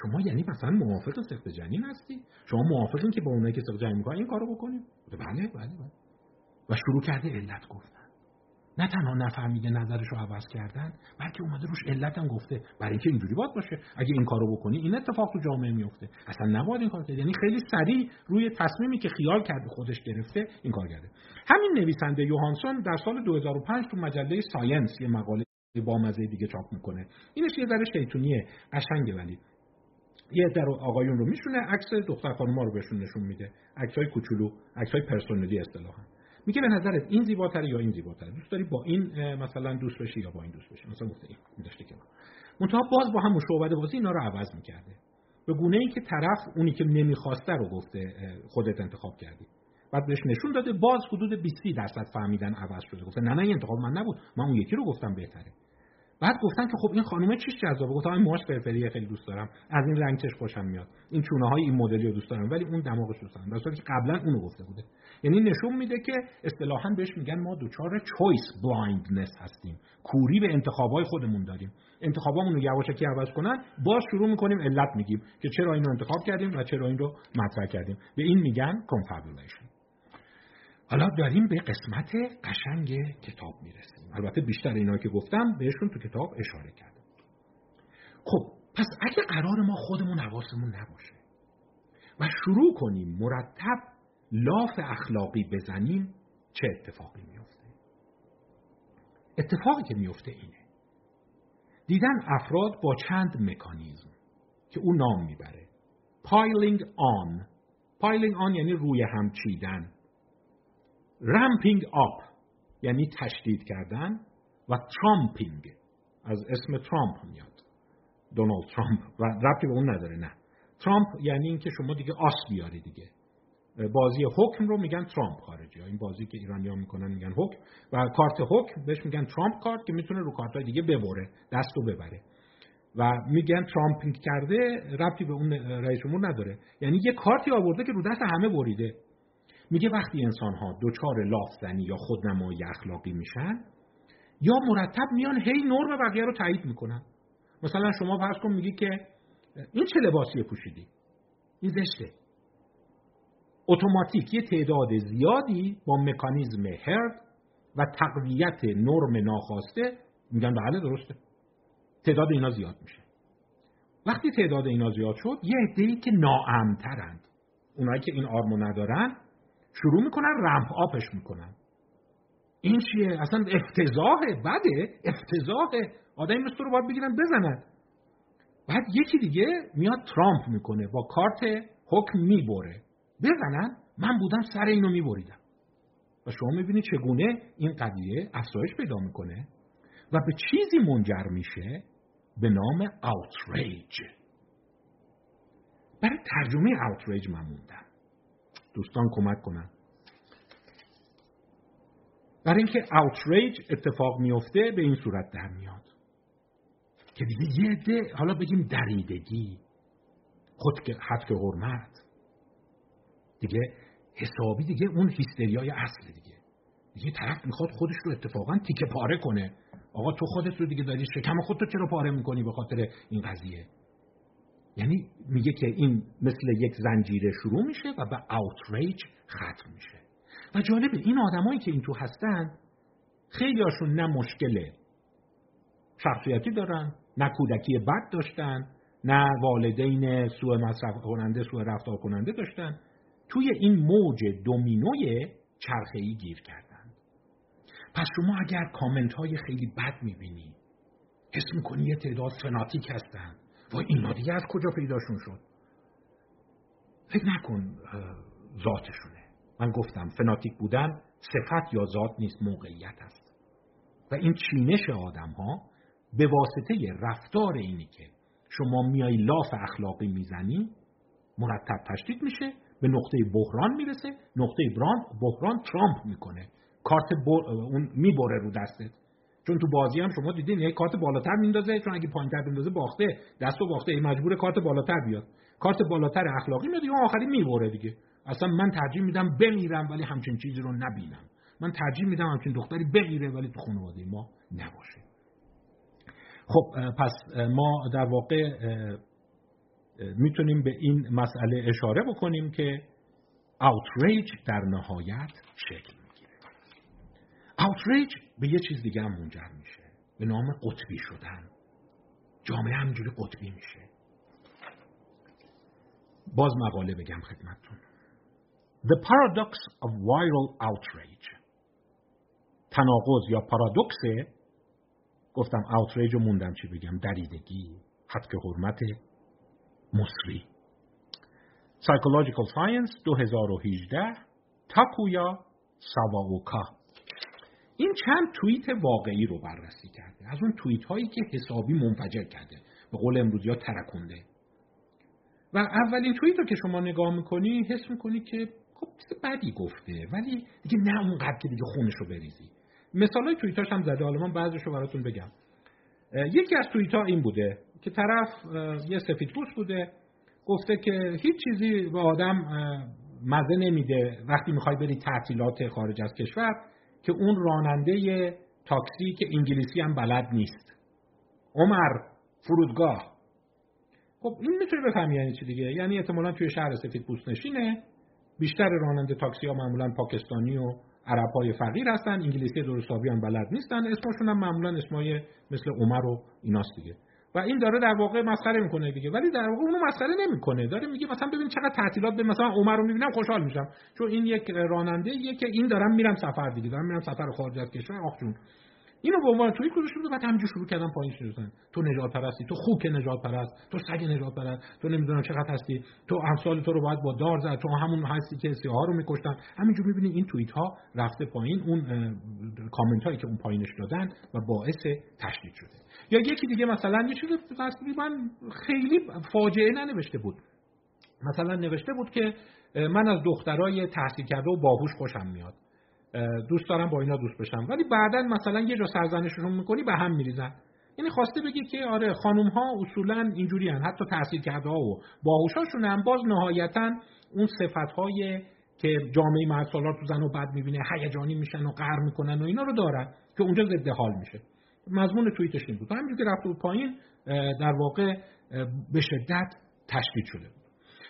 شما یعنی مثلا موافق سخت جنین هستی؟ شما موافقین که با اونایی که سخت جنین می‌کنن این کارو بکنیم؟ بله بله بله. و شروع کرده علت گفتن. نه تنها نفهمیده نظرش رو عوض کردن بلکه اومده روش علت هم گفته. برای اینکه اینجوری باید باشه. اگه این کارو بکنی این اتفاق تو جامعه میفته. اصلا نباید این کار کرد. یعنی خیلی سریع روی تصمیمی که خیال کرده خودش گرفته این کار کرده. همین نویسنده یوهانسون در سال 2005 تو مجله ساینس یه مقاله با مزه دیگه چاپ می‌کنه. اینش یه ذره شیطونیه. قشنگه ولی. یه در آقایون رو میشونه عکس دختر خانوما رو بهشون نشون میده. عکسای کوچولو عکسای پرسونلی اصطلاحا. میگه به نظرت این زیباتره یا این زیباتره دوست داری با این مثلا دوست بشی یا با این دوست بشی؟ مثلا گفته این داشته که منتها باز با هم مشابهت بازی اینا رو عوض می‌کرده. به گونه ای که طرف اونی که نمی‌خواسته رو گفته خودت انتخاب کردی. بعد بهش نشون داده باز حدود 20 درصد فهمیدن عوض شده. گفته نه نه انتخاب من نبود. من اون یکی رو گفتم بهتره. بعد گفتن که خب این خانومه چیش جذابه؟ گفتم این موهاش فرفری خیلی دوست دارم. از این رنگ چش خوشم میاد. این چونه های این مدلی رو دوست دارم ولی اون دماغش دوست دارم. در که قبلا اونو گفته بوده. یعنی نشون میده که اصطلاحا بهش میگن ما دچار choice blindness هستیم. کوری به انتخابای خودمون داریم. انتخابامون رو یواشکی عوض کنن باز شروع می‌کنیم علت میگیم که چرا این رو انتخاب کردیم و چرا این رو مطرح کردیم. به این میگن confabulation حالا داریم به قسمت قشنگ کتاب می‌رسیم. البته بیشتر اینا که گفتم بهشون تو کتاب اشاره کردم خب پس اگه قرار ما خودمون حواسمون نباشه و شروع کنیم مرتب لاف اخلاقی بزنیم چه اتفاقی میفته اتفاقی که میفته اینه. دیدن افراد با چند مکانیزم که او نام می‌بره. پایلینگ آن piling on یعنی روی هم چیدن. ramping up یعنی تشدید کردن و trumping. از اسم ترامپ میاد. دونالد ترامپ. و ربطی به اون نداره نه. ترامپ یعنی اینکه شما دیگه آس بیاری دیگه. بازی حکم رو میگن ترامپ خارجی. این بازی که ایرانی ها می‌کنن میگن حکم. و کارت حکم بهش میگن trump card که می‌تونه رو کارت های دیگه ببره دست رو ببره. و میگن trumping کرده ربطی به اون رئیس جمهور نداره. یعنی یه کارتی آورده که رو دست همه بریده. میگه وقتی انسان ها دچار لافتنی یا خودنمایی اخلاقی میشن یا مرتب میان هی نرم بقیه رو تایید می‌کنن. مثلا شما فرض کن میگی که این چه لباسی پوشیدی؟ این زشته. اتوماتیک یه تعداد زیادی با مکانیزم هرد و تقویت نرم ناخواسته میگن بله درسته. تعداد اینا زیاد میشه. وقتی تعداد اینا زیاد شد یه عده‌ای که ناامترند اونایی که این آرمو ندارن شروع می‌کنن رمپ آپش می‌کنن. این چیه؟ اصلا افتضاحه بده افتضاحه. آدمی مثل رو باید بگیرن بزنن. بعد یکی دیگه میاد ترامپ می‌کنه با کارت حکم می‌بره. بزنن؟ من بودم سر اینو میبریدم. و شما می‌بینید چگونه این قضیه افزایش پیدا می‌کنه؟ و به چیزی منجر میشه به نام اوتریج برای ترجمه اوتریج من موندم. دوستان کمک کنن. برای اینکه اوتریج اتفاق میفته به این صورت در میاد. که دیگه یه ده حالا بگیم دریدگی خود که حد که حرمت. دیگه حسابی دیگه اون هیستریای اصل دیگه. دیگه طرف می‌خواد خودش رو اتفاقا تیکه پاره کنه. آقا تو خودت رو دیگه داری شکم خودتو چرا پاره می‌کنی به خاطر این قضیه؟ یعنی میگه که این مثل یک زنجیره شروع میشه و به اوتریج ختم میشه. و جالبه این آدمایی که این تو هستن خیلی هاشون نه مشکل شخصیتی دارن نه کودکی بد داشتن نه والدین سوء مصرف کننده سوء رفتار کننده داشتن. توی این موج دومینوی چرخه‌ای گیر کردن. پس شما اگر کامنت های خیلی بد می‌بینی حس می‌کنی یه تعداد فناتیک هستن. و اینا دیگه از کجا پیداشون شد؟ فکر نکن ذاتشونه. من گفتم فناتیک بودن صفت یا ذات نیست موقعیت است. و این چینش آدم ها به واسطه رفتار اینی که شما میای لاف اخلاقی می‌زنی مرتب تشدید میشه به نقطه بحران می‌رسه نقطه بحران ترامپ می‌کنه. کارت اون می‌بره رو دستت. چون تو بازی هم شما دیدین یک کارت بالاتر میندازه چون اگه پایینتر بندازه باخته دست و باخته. مجبور کارت بالاتر بیاد. کارت بالاتر اخلاقی میاد اون آخری می‌بره دیگه. اصلا من ترجیح میدم بمیرم ولی همچین چیزی رو نبینم. من ترجیح میدم همچین دختری بمیره ولی تو خانواده ما نباشه. خب پس ما در واقع می‌تونیم به این مسئله اشاره بکنیم که اوتریج در نهایت شکل می‌گیره. اوتریج به یه چیز دیگه هم منجر میشه. به نام قطبی شدن. جامعه همینجوری قطبی میشه. باز مقاله بگم خدمتتون. The paradox of viral outrage. تناقض یا پارادوکس گفتم اوتریج رو موندم چی بگم دریدگی حد حرمت مصری. Psychological Science 2018 تاکویا ساواوکا این چند توییت واقعی رو بررسی کرده. از اون توییت هایی که حسابی منفجر کرده. به قول امروزی ها ترکونده. و اولین توییت رو که شما نگاه می‌کنی حس می‌کنی که خب چیز بدی گفته. ولی دیگه نه اونقدر که دیگه خونش رو بریزی. مثال های توییتاش هم زده. حالا من بعضش رو براتون بگم. یکی از توییت ها این بوده که طرف یه سفید پوست بوده. گفته که هیچ چیزی به آدم مزه نمیده. وقتی می‌خوای بری تعطیلات خارج از کشور که اون راننده تاکسی که انگلیسی هم بلد نیست. عمر فرودگاه. خب این می‌تونه بفهمی یعنی چی دیگه؟ یعنی احتمالا توی شهر سفید پوست نشینه بیشتر راننده تاکسی ها معمولا پاکستانی و عرب های فقیر هستن. انگلیسی درستابی هم بلد نیستن. اسمشون هم معمولا اسمای مثل عمر و ایناست دیگه. و این داره در واقع مسخره می‌کنه دیگه. ولی در واقع اونو مسخره نمی‌کنه. داره میگه مثلا ببین چقدر تعطیلات به مثلا عمر رو می‌بینم خوشحال میشم. چون این یک راننده یه که این دارم میرم سفر دیگه. دارم میرم سفر خارج از کشور. آخ جون. اینو به عنوان توی گذاشته بود بعد همینجور شروع کردن پایین شدن تو نجات پرستی تو خوک نجات پرست تو سگ نجات پرست تو نمی‌دونم چقدر هستی تو امثال تو رو باید با دار زد تو همون هستی که سیاه رو میکشتن. همینجور می‌بینی این توییت ها رفته پایین اون کامنت هایی که اون پایینش دادن و باعث تشدید شده. یا یکی دیگه مثلا یه چیز من خیلی فاجعه ننوشته بود. مثلا نوشته بود که من از دخترای تحصیل کرده و باهوش خوشم میاد. دوست دارم با اینا دوست بشم. ولی بعدا مثلا یه جا سرزنششون می‌کنی به هم میریزن. یعنی خواسته بگی که آره خانم ها اصولا اینجوری هن. حتی تحصیل کرده ها و باهوشاشون هم باز نهایتا اون صفت های که جامعه مرد تو زن و بد می‌بینه هیجانی میشن و قهر می‌کنن و اینا رو دارن که اونجا ضد حال میشه. مضمون توییتش این بود. همینجور که رفته بود پایین در واقع به شدت تشدید شده بود.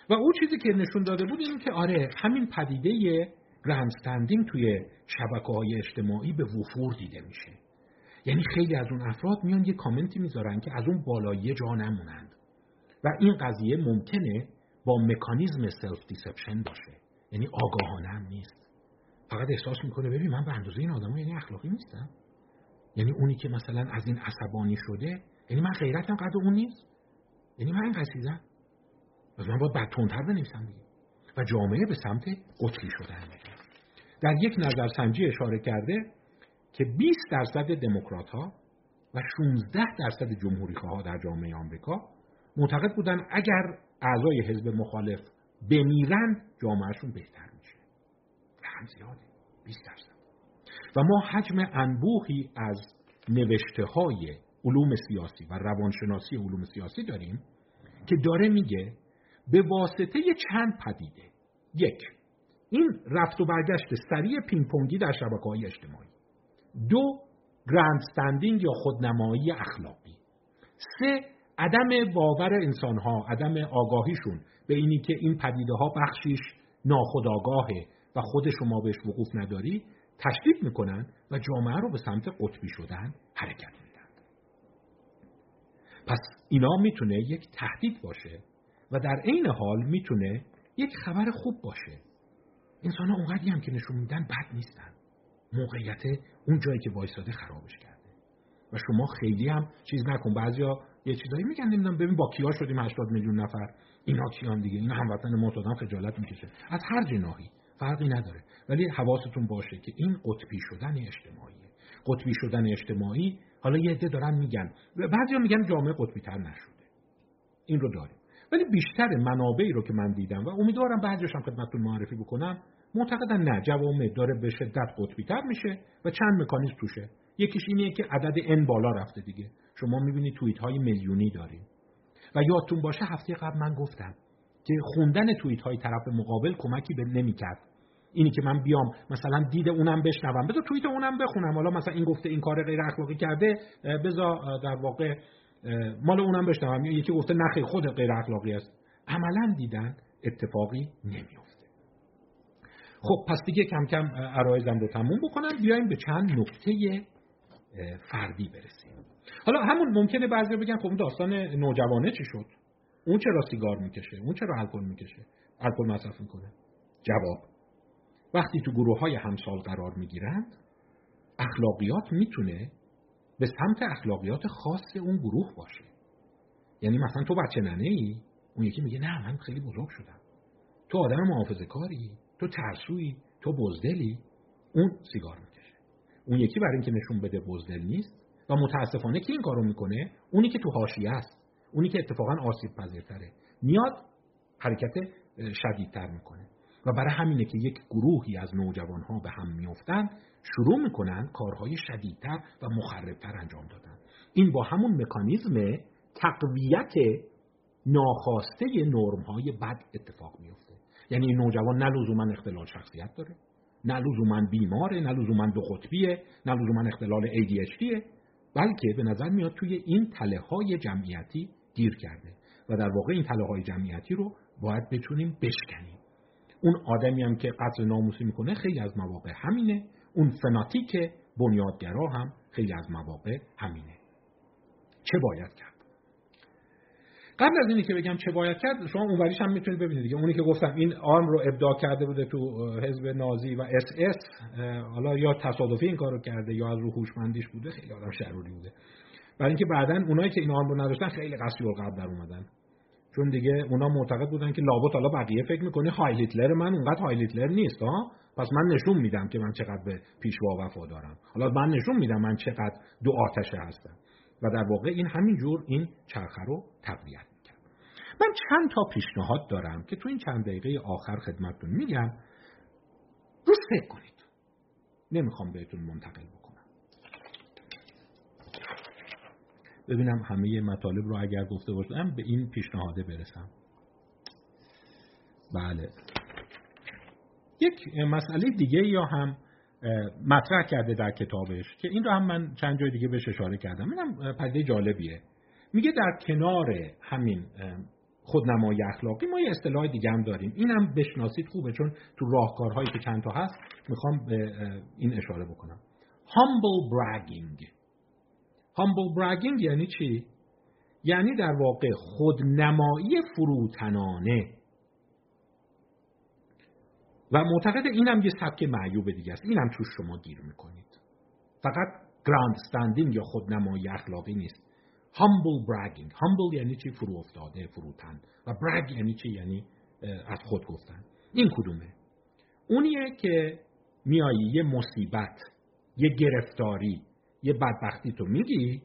و اون چیزی که نشون داده بود این که آره همین پدیده grandstanding توی شبکه های اجتماعی به وفور دیده میشه. یعنی خیلی از اون افراد میان یه کامنتی می‌ذارن که از اون بالایی جا نمونند. و این قضیه ممکنه با مکانیزم self-deception باشه. یعنی آگاهانه هم نیست. فقط احساس می‌کنه ببین من به اندازه این آدم یعنی اخلاقی نیستم. یعنی اونی که مثلا از این عصبانی شده یعنی من غیرتم قدر اون نیست. یعنی من این قصیدم. من باید بدتونتر بنویسم دیگه. و جامعه به سمت قطبی شدن میره در یک نظرسنجی اشاره کرده که 20 درصد دموکرات ها و 16 درصد جمهوری ها در جامعه آمریکا معتقد بودن اگر اعضای حزب مخالف بمیرن جامعهشون بهتر میشه. رقم زیاده. 20 درصد. و ما حجم انبوهی از نوشته های علوم سیاسی و روانشناسی علوم سیاسی داریم که داره میگه به واسطه چند پدیده. یک این رفت و برگشت سریع پینگ در شبکه های اجتماعی. دو گرندستندینگ یا خودنمایی اخلاقی. سه عدم باور انسان ها عدم آگاهیشون به اینی که این پدیده ها بخشیش ناخودآگاهه و خود شما بهش وقوف نداری تشدید می‌کنن و جامعه رو به سمت قطبی شدن حرکت میدن پس اینا می‌تونه یک تهدید باشه و در عین حال می‌تونه یک خبر خوب باشه. انسان ها اونقدری هم که نشون میدن بد نیستن. موقعیت اون جایی که وایساده خرابش کرده. و شما خیلی هم چیز نکن. بعضیا یه چیزایی میگن نمی‌دونم. ببین با کیا شدیم 80 میلیون نفر؟ اینا کیان دیگه؟ اینا هموطن ما خجالت می‌کشه. از هر جناحی فرقی نداره. ولی حواستون باشه که این قطبی شدن اجتماعیه. قطبی شدن اجتماعی حالا یه عده دارن میگن. بعضیا میگن جامعه قطبی تر نشده. این رو داریم. ولی بیشتر منابعی رو که من دیدم و امیدوارم بعضیش هم خدمتتون معرفی بکنم معتقدن نه جوامع داره به شدت قطبی تر میشه و چند مکانیزم توشه. یکیش اینه که عدد ان بالا رفته دیگه. شما می‌بینید توییت های میلیونی داریم. و یادتون باشه هفته قبل من گفتم که خوندن توییت های طرف مقابل کمکی به نمی‌کرد. اینی که من بیام مثلا دید اونم بشنوم. بذار توییت اونم بخونم. حالا مثلا این گفته این کار غیر اخلاقی کرده بذار در واقع مال اونم بشنوم. یکی گفته نخی خود غیر اخلاقی است. عملا دیدن اتفاقی نمیفته خب پس دیگه کم کم عرایزم رو تموم بکنم. بیایم به چند نکته فردی برسیم. حالا همون ممکنه بعضی بگن خب داستان نوجوانه چی شد؟ اون چرا سیگار می‌کشه؟ اون چرا الکل می‌کشه؟ الکل مصرف می‌کنه؟ جواب وقتی تو گروه های همسال قرار می‌گیرند اخلاقیات می‌تونه به سمت اخلاقیات خاص اون گروه باشه. یعنی مثلا تو بچه ننه ای اون یکی میگه نه من خیلی بزرگ شدم. تو آدم محافظه کاری تو ترسویی تو بزدلی اون سیگار می‌کشه. اون یکی برای اینکه نشون بده بزدل نیست و متاسفانه کی این کارو می‌کنه؟ اونی که تو حاشیه است. اونی که اتفاقا آسیب پذیرتره. میاد حرکت شدیدتر می‌کنه. و برای همینه که یک گروهی از نوجوان ها به هم میفتن شروع می‌کنن کارهای شدیدتر و مخربتر انجام دادن. این با همون مکانیزم تقویت ناخواسته نرم های بد اتفاق میفته یعنی این نوجوان نه لزوما اختلال شخصیت داره نه لزوما بیماره نه لزوما دو قطبیه نه لزوما اختلال ADHD بلکه به نظر میاد توی این تله های جمعیتی گیر کرده. و در واقع این تله های جمعیتی رو باید بتونیم بشکنیم. اون آدمی هم که قتل ناموسی می‌کنه خیلی از مواقع همینه. اون فناتیک بنیادگرا هم خیلی از مواقع همینه. چه باید کرد؟ قبل از اینی که بگم چه باید کرد شما اونوریش هم می‌تونید ببینید دیگه. اونی که گفتم این آرم رو ابداع کرده بوده تو حزب نازی و اس اس حالا یا تصادفی این کارو کرده یا از رو هوشمندیش بوده خیلی آدم شروری بوده. برای اینکه بعدا اونایی که این آرم رو نداشتن خیلی قصی قبل در اومدن. چون دیگه اونا معتقد بودن که لابد حالا بقیه فکر می‌کنه های هیتلر من اونقدر های هیتلر نیست ها پس من نشون میدم که من چقدر به پیشوا وفادارم حالا من نشون میدم من چقدر دو آتشه هستم. و در واقع این همین جور این چرخه رو تقویت می‌کرد. من چند تا پیشنهاد دارم که تو این چند دقیقه آخر خدمتتون میگم. روز فکر کنید. نمی‌خوام بهتون منتقل بکنم ببینم همه مطالب رو اگر گفته باشم به این پیشنهاده برسم. بله. یک مسئله دیگه یا هم مطرح کرده در کتابش که این رو هم من چند جای دیگه بهش اشاره کردم. اینم پدیده جالبیه. میگه در کنار همین خودنمایی اخلاقی ما یه اصطلاح دیگه هم داریم. اینم بشناسید خوبه چون تو راهکارهایی که چند تا هست می‌خوام به این اشاره بکنم. Humble bragging. Humble bragging یعنی چی؟ یعنی در واقع خودنمایی فروتنانه. و معتقد اینم یه سبک معیوب دیگه است. اینم توش شما گیر می‌کنید. فقط گراند استندینگ یا خودنمایی اخلاقی نیست. Humble bragging. Humble یعنی چی؟ فرو افتاده فروتن. و brag یعنی چی؟ یعنی از خود گفتن. این کدومه؟ اونیه که میایی یه مصیبت یه گرفتاری یه بدبختی تو میگی؟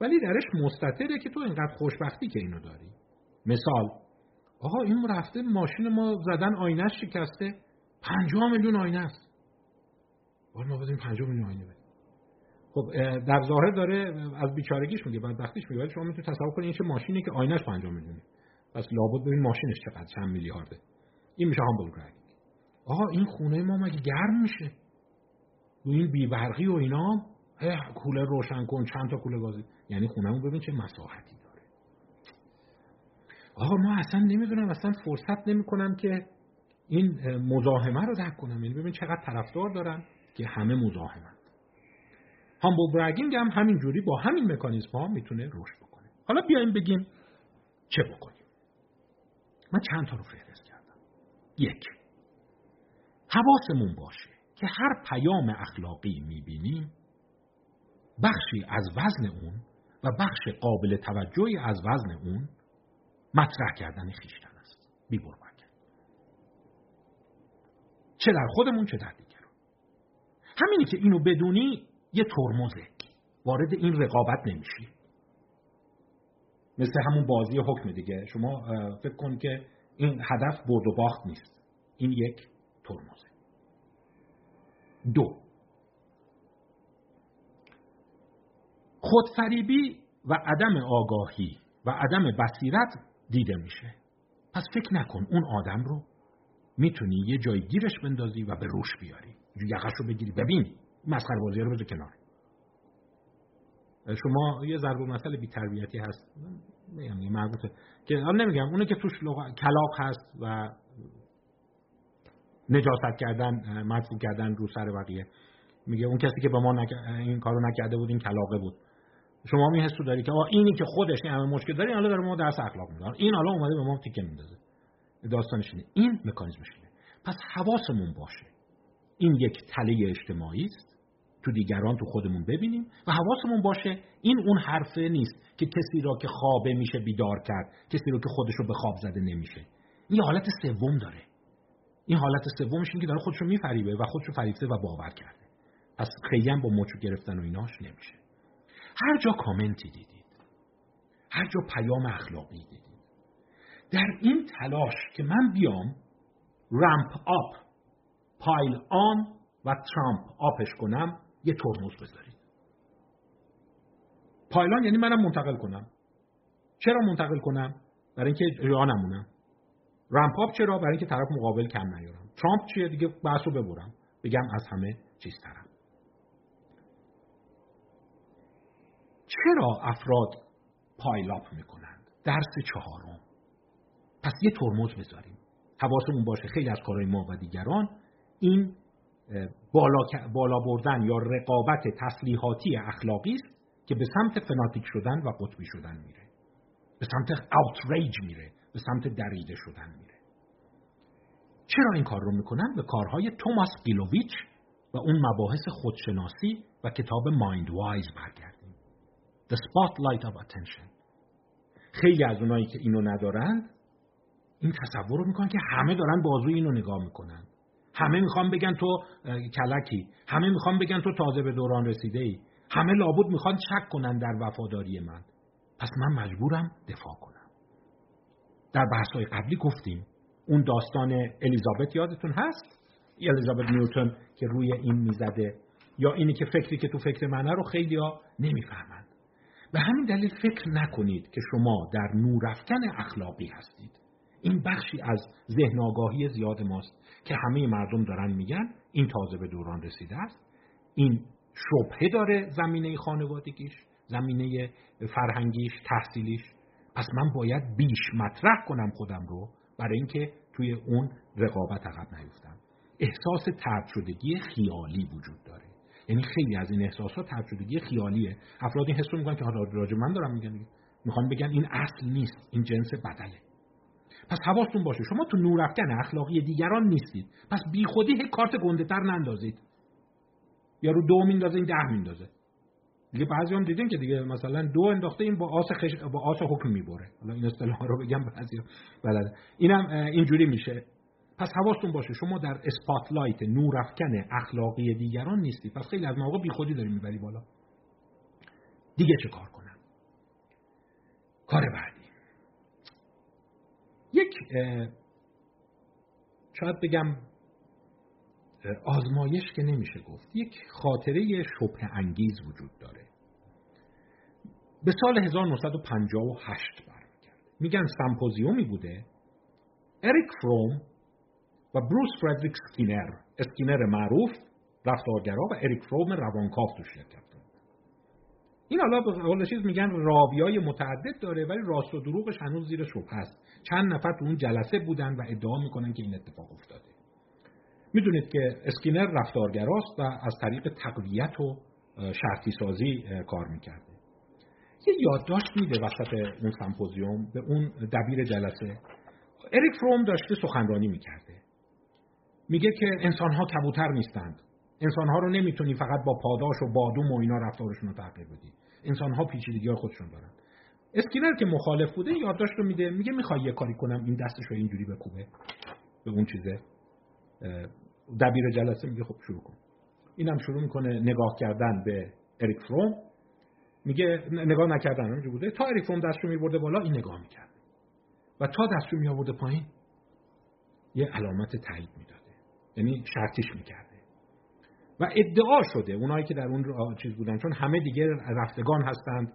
ولی درش مستطره که تو اینقدر خوشبختی که اینو داری. مثال آها این رفته ماشین ما زدن آینش شکسته. پنجاه میلیون آینه است. باید ما بدیم پنجاه میلیون آینه بدیم. خب در ظاهر داره از بیچارگیش میگه بدبختیش میگه ولی شما می‌تونید تصور کنید این چه ماشینی که آینش پنجاه میلیونه. پس لابد ببین ماشینش چقدر چند میلیارده. این میشه هامبل آقا این خونه ما مگه گرم میشه؟ و این بیبرقی و اینا؟ کوله روشن کن چند تا کوله بازی. یعنی خونهمون ببین چه مساحتی داره. آقا ما اصلا نمی‌دونم اصلا فرصت نمی‌کنم که این مزاحمه رو درک کنم. یعنی ببین چقدر طرفدار دارن که همه مزاحمن. هامبل برگینگ هم همین جوری با همین مکانیزم ها می‌تونه رشد بکنه. حالا بیایم بگیم چه بکنیم. من چند تا رو فهرست کردم. یک. حواسمون باشه که هر پیام اخلاقی می‌بینیم بخشی از وزن اون و بخش قابل توجهی از وزن اون مطرح کردن خیشتن است. بی چه در خودمون چه در دیگران همینی که اینو بدونی یه ترمزه. وارد این رقابت نمیشی. مثل همون بازی حکم دیگه. شما فکر کن که این هدف برد و باخت نیست. این یک ترمزه. دو خودفریبی و عدم آگاهی و عدم بصیرت دیده میشه. پس فکر نکن اون آدم رو می‌تونی یه جای گیرش بندازی و به روش بیاری. یقش رو بگیری. ببین مسخره بازی رو بذار کنار. شما یه ضرب مسئله بی تربیتی هست میگم مربوطه که نمیگم. اونه که توش کلاق هست و نجاست کردن مدفوع کردن رو سر بقیه. میگه اون کسی که به ما نک... این کارو نکرده بود این کلاقه بود. شما می حسو داری که اینی که خودش این همه مشکل داره حالا داره ما درس اخلاق میده این حالا اومده به ما تیکه میندازه. داستانش اینه این مکانیزمش اینه پس حواسمون باشه. این یک تله اجتماعی است. تو دیگران تو خودمون ببینیم و حواسمون باشه این اون حرفه نیست که کسی را که خوابه میشه بیدار کرد کسی رو که خودش رو به خواب زده نمیشه. این حالت سوم داره. این حالت سومش اینه که داره خودش رو میفریبه و خودش رو فریفته و باور کرده. پس خیلی با مچو گرفتن و ایناش نمیشه. هر جا کامنتی دیدید هر جا پیام اخلاقی دیدید در این تلاش که من بیام رمپ آپ پایل آن و ترامپ آپش کنم یه ترمز بذارید. پایلان یعنی منم منتقل کنم. چرا منتقل کنم؟ برای اینکه جا نمونم. رمپاپ چرا؟ برای اینکه طرف مقابل کم نیارم. ترامپ چیه؟ دیگه بحث ببرم. بگم از همه چیز ترم چرا افراد pile up می‌کنند؟ درس چهارم. پس یه ترمز بذاریم. حواسمون باشه خیلی از کارهای ما و دیگران این بالا, بالا بردن یا رقابت تسلیحاتی اخلاقی است که به سمت فناتیک شدن و قطبی شدن میره. به سمت outrage میره. به سمت دریده شدن میره. چرا این کار رو می‌کنن؟ به کارهای توماس گیلوویچ و اون مباحث خودشناسی و کتاب مایند وایز برگردیم The Spotlight of Attention. خیلی از اونایی که اینو ندارند این تصور رو می‌کنن که همه دارن بازوی اینو نگاه می‌کنن. همه می‌خوان بگن تو کلکی. همه می‌خوان بگن تو تازه به دوران رسیده ای همه لابد می‌خوان شک کنن در وفاداری من. پس من مجبورم دفاع کنم. در بحث های قبلی گفتیم اون داستان الیزابت یادتون هست؟ الیزابت نیوتن که روی این می‌زده. یا اینی که فکری که تو فکر منه رو خیلی ها نمی‌فهمند به همین دلیل فکر نکنید که شما در نورافکن اخلاقی هستید. این بخشی از ذهن آگاهی زیاد ماست که همه مردم دارن میگن این تازه به دوران رسیده است. این شبهه داره زمینه خانوادگیش زمینه فرهنگیش تحصیلیش. پس من باید بیش مطرح کنم خودم رو برای اینکه توی اون رقابت عقب نیفتم. احساس ترد شدگی خیالی وجود داره. یعنی خیلی از این احساسات شدگی خیالیه. افراد این حس رو می‌کنن که راجع من دارم میگن می‌خوان بگن این اصل نیست این جنس بدله. پس حواستون باشه شما تو نورافکن اخلاقی دیگران نیستید. پس بیخودی کارت گنده تر نندازید. یا رو دو میندازه این ده میندازه. دیگه بعضی هم دیدین که دیگه مثلا دو انداخته این با آس خش... با آس حکم می‌بره. حالا این اصطلاح رو بگم بعضی بلده. اینم اینجوری میشه. پس حواستون باشه شما در اسپاتلایت نورافکن اخلاقی دیگران نیستی. پس خیلی از مواقع بیخودی داری می‌بری بالا. دیگه چه کار کنم؟ کار بعدی. یک شاید بگم آزمایش که نمیشه گفت. یک خاطره شبهه انگیز وجود داره. به سال 1958 برمیگرده. میگن سمپوزیومی بوده. اریک فروم بروس فردریک سکینر اسکینر معروف رفتارگرا و اریک فروم روانکاو تو شرکت این حالا به قول چیز میگن راویای متعدد داره ولی راست و دروغش هنوز زیر شبهه است. چند نفر تو اون جلسه بودن و ادعا می‌کنن که این اتفاق افتاده. می‌دونید که اسکینر رفتارگراست و از طریق تقویت و شرطی سازی کار می‌کرده. یه یادداشت میده وسط اون سمپوزیوم به اون دبیر جلسه. اریک فروم داشته سخنرانی می‌کرده. میگه که انسان ها کبوتر نیستند. انسان ها رو نمی‌تونی فقط با پاداش و بادوم و اینا رفتارشون رو تغییر بدی. انسان ها پیچیدگی خودشون دارن. اسکینر که مخالف بوده یادداشت رو میده. میگه می‌خوای یه کاری کنم این دستش رو اینجوری بکوبه. به اون چیزه. دبیر جلسه میگه خب شروع کن. اینم شروع می‌کنه نگاه کردن به اریک فروم. میگه نگاه نکردن اونجا بوده. تا اریک فروم دستشو میبرده بالا این نگاه می‌کرد. و تا دستشو میآورده پایین یه علامت تایید می‌داده یعنی شرطیش می‌کرده. و ادعا شده اونایی که در اون چیز بودن چون همه دیگه رفتگان هستند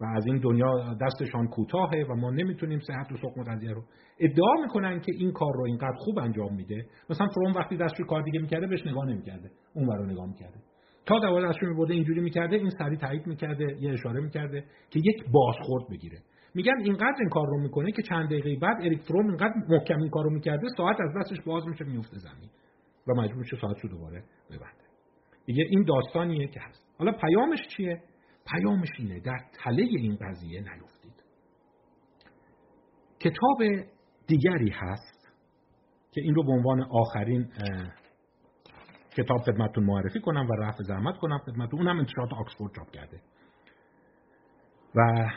و از این دنیا دستشان کوتاهه و ما نمی‌تونیم صحت و سقم قضیه رو ادعا می‌کنن که این کار رو اینقدر خوب انجام میده. مثلا فروم وقتی دستش کار دیگه می‌کرده بهش نگاه نمی‌کرده. اون رو نگاه می‌کرده. تا دوباره دستش میبرده اینجوری می‌کرده این سری تایید می‌کرده یه اشاره می‌کرده که یک بازخورد بگیره. میگن اینقدر این کار رو می‌کنه که چند دقیقه بعد اریک فروم اینقدر محکم این کار رو می‌کرده ساعت از دستش باز میشه میفته زمین. و مجبور میشه ساعت رو دوباره ببنده. دیگه این داستانیه که هست. حالا پیامش چیه؟ پیامش اینه در تله این قضیه نیفتید. کتاب دیگری هست که این رو به عنوان آخرین کتاب خدمتتون معرفی کنم و رفع زحمت کنم خدمتتون. اونم انتشارات آکسفورد چاپ کرده. و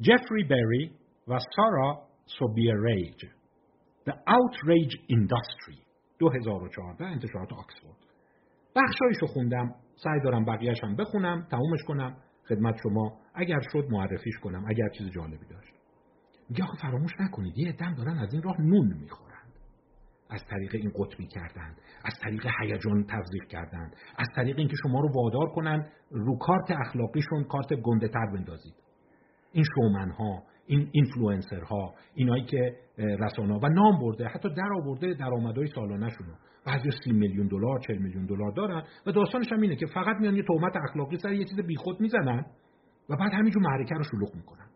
جفری بری و سارا سوبیریج The Outrage Industry. 2014 انتشارات آکسفورد. بخشایشو خوندم سعی دارم بقیهش هم بخونم تمومش کنم. خدمت شما اگر شد معرفیش کنم اگر چیز جالبی داشت. میگه آخه فراموش نکنید یه عده دارن از این راه نون می‌خورند. از طریق این قطبی کردن از طریق هیجان تزریق کردن از طریق اینکه شما رو وادار کنن رو کارت اخلاقیشون کارت گنده تر بندازید. این شومن ها این اینفلوئنسر ها اینایی که رسانه و نام برده حتی در آورده درآمدهای سالانه شونو بعضی سی میلیون دلار 40 میلیون دلار دارن و داستانش هم اینه که فقط میان یه تهمت اخلاقی سر یه چیز بیخود می‌زنن و بعد همینجور معرکه رو شلوغ می‌کنن.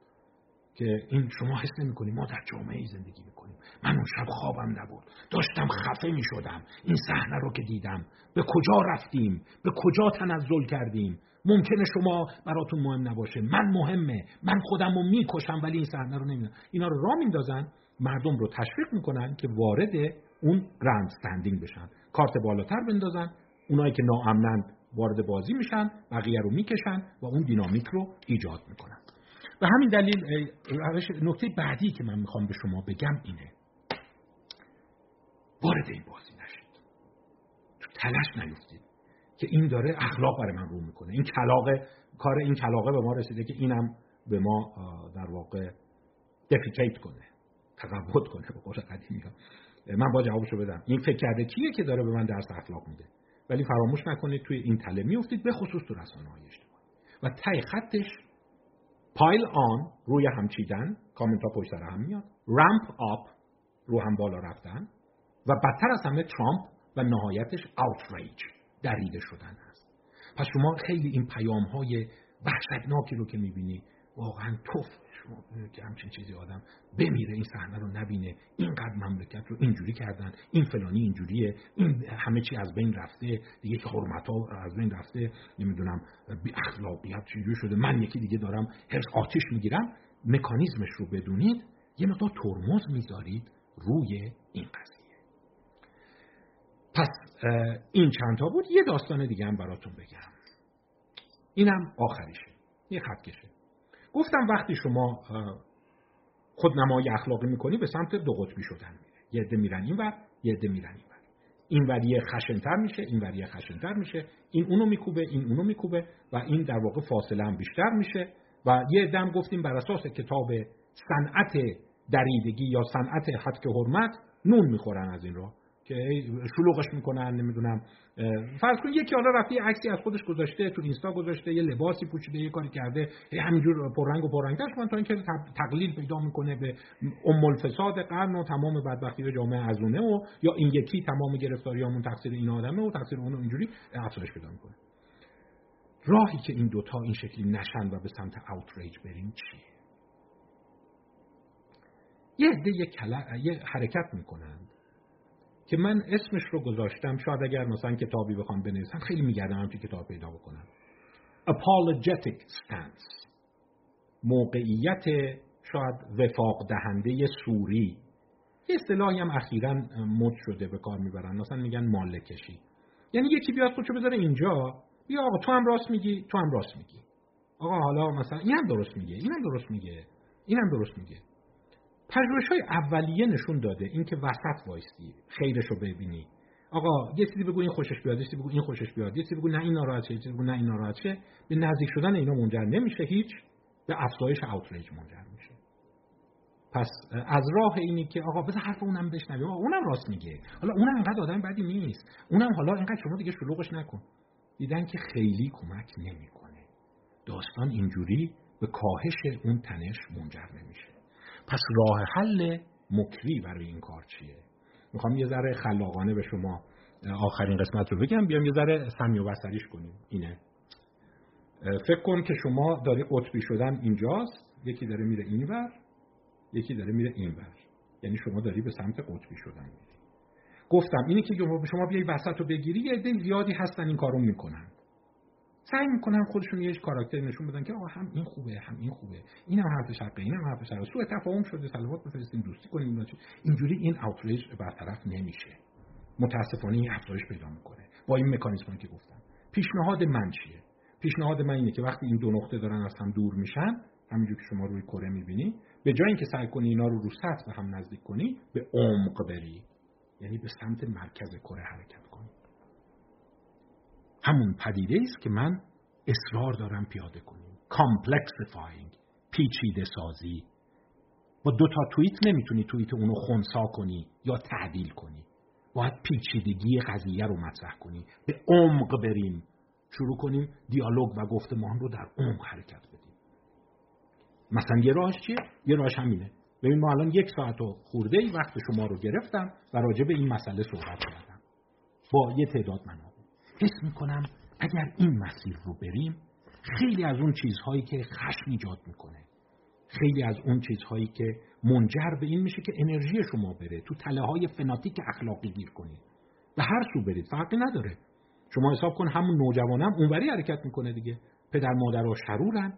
که این شما حس نمی‌کنی ما در جامعه زندگی می‌کنیم. من اون شب خوابم نبود. داشتم خفه می‌شدم. این صحنه رو که دیدم. به کجا رفتیم؟ به کجا تنزل کردیم؟ ممکنه شما براتون مهم نباشه. من مهمه. من خودم رو می‌کشم ولی این صحنه رو نمی‌دونم. اینا رو را میندازن. مردم رو تشویق می‌کنن که وارد اون گرند استندینگ بشن. کارت بالاتر بندازن. اونایی که ناامنن وارد بازی میشن بقیه رو می‌کشن و اون دینامیک رو ایجاد می‌کنن. به همین دلیل نکته بعدی که من می‌خوام به شما بگم اینه. وارد این بازی نشید. تو تلش نیفتید. که این داره اخلاق برای من رو می‌کنه. این کلاقه کار این کلاقه به ما رسیده که اینم به ما در واقع دفیکیت کنه تقبض کنه به قول قدیمی من با جوابشو بدم. این فکر کرده کیه که داره به من درس اخلاق میده؟ ولی فراموش نکنید توی این تله میفتید به خصوص تو رسانه های اجتماعی. و تای خطش پایل آن روی هم چیدن کامنت ها پشت سر هم میاد رمپ آپ رو هم بالا رفتن و بدتر از همه ترامپ و نهایتش اوتریج دریده شدن هست پس شما خیلی این پیام های وحشتناکی رو که می‌بینی واقعا توف شما که همچین چیزی آدم بمیره این صحنه رو نبینه. اینقدر مملکت رو اینجوری کردن. این فلانی اینجوریه. این همه چی از بین رفته. دیگه که حرمت ها از بین رفته. نمی‌دونم بی اخلاقیت چجوری شده. من یکی دیگه دارم هرس آتیش می‌گیرم. مکانیزمش رو بدونید. یه مقدار ترمز می‌ذارید روی این قضیه. پس این چند تا بود؟ یه داستان دیگه هم براتون بگم. اینم آخریشه. یه خط کشه گفتم وقتی شما خودنمایی اخلاقی می‌کنی به سمت دو قطبی شدن میره. یه عده میرن این ور یه عده میرن این ور. این وریه خشنتر میشه این وریه خشنتر میشه. این اونو میکوبه این اونو میکوبه و این در واقع فاصله هم بیشتر میشه و یه دم گفتیم بر اساس کتاب صنعت دریدگی یا صنعت حد حرمت نون می‌خورن از این راه. که شلوغش می‌کنن نمی‌دونم. فرض کن یکی حالا رفته عکسی از خودش گذاشته تو اینستا گذاشته یه لباسی پوشیده یه کاری کرده همینجور پررنگ و پررنگترش من تا اینکه تقلیل پیدا می‌کنه به ام الفساد قرن و تمام بدبختی جامعه ازونه و یا این یکی تمام گرفتاریامون تقصیر این آدمه و تقصیر اون اینجوری افزایش پیدا می‌کنه. راهی که این دوتا این شکلی نشن و به سمت اوتریج بریم چیه؟ یه عده یه, حرکت می‌کنند. که من اسمش رو گذاشتم. شاید اگر مثلا کتابی بخوام بنویسم خیلی میگردم تو کتاب پیدا بکنم. Apologetic stance. موقعیت شاید وفاق دهنده سوری. یه اصطلاحی هم اخیرا مد شده به کار می‌برن. مثلا میگن مال کشی یعنی یکی بیاد خودشو بذاره اینجا. بیا آقا تو هم راست میگی تو هم راست میگی. آقا حالا مثلا این هم درست میگه این هم درست میگه این هم درست میگه. تجربه های اولیه نشون داده اینکه وسط وایستی خیرش رو ببینی. آقا یه چیزی بگو این خوشش بیاد یه چیزی بگو این خوشش بیاد یه چیزی بگو نه این ناراحت شه یه چیزی بگو نه این ناراحت شه. به نزدیک شدن اینا منجر نمیشه هیچ به افزایش اوتریج منجر میشه. پس از راه اینی که آقا بذار حرف اونم بشنویم. اونم راست میگه. حالا اونم انقدر آدم بدی نیست. اونم حالا اینقدر شما دیگه شلوغش نکن. دیدن که خیلی کمک نمی‌کنه. داستان اینجوری به کاهش اون تنش منجر نمیشه. پس راه حل مکری برای این کار چیه؟ می‌خوام یه ذره خلاقانه به شما آخرین قسمت رو بگم. بیام یه ذره سمی و بسریش کنیم. اینه. فکر کن که شما داری قطبی شدن اینجاست. یکی داره میره اینور یکی داره میره اینور یعنی شما داری به سمت قطبی شدن میری. گفتم اینی که شما بیای وسط رو بگیری یه زیادی هستن این کارو می‌کنن. سعی می‌کنن خودشون یه کاراکتر نشون بدن که آقا هم این خوبه هم این خوبه. اینم حرف حقه اینم حرف حقه سوء تفاهم شده سلوات بفرستیم دوستی کنیم اینجوری این اوتریج برطرف نمیشه. متاسفانه این افزایش پیدا می‌کنه. با این مکانیزمی که گفتم. پیشنهاد من چیه؟ پیشنهاد من اینه که وقتی این دو نقطه دارن از هم دور میشن همینجور که شما روی کره می‌بینی به جای اینکه سعی کنی اینا رو رو سطح به هم نزدیک کنی به عمق بری. یعنی به سمت مرکز کره حرکت همون پدیده است که من اصرار دارم پیاده کنیم complexifying پیچیده سازی. با دو تا توییت نمی‌تونی توییت اونو خونسا کنی یا تعدیل کنی. باید پیچیدگی قضیه رو مطرح کنی. به عمق بریم. شروع کنیم دیالوگ و گفتمان رو در عمق حرکت بدیم. مثلا یه راهش چیه؟ یه راهش همینه. ببین ما الان یک ساعت و خورده ای وقت شما رو گرفتم و راجع به این مسئله صحبت کردم. با یه تعداد منابع. حس می‌کنم اگر این مسیر رو بریم خیلی از اون چیزهایی که خشم ایجاد می‌کنه خیلی از اون چیزهایی که منجر به این میشه که انرژی شما بره تو تله های فناتیک اخلاقی گیر کنید به هر سو برید فرقی نداره. شما حساب کن همون نوجوانم اونوری حرکت می‌کنه دیگه. پدر مادرها شرورن.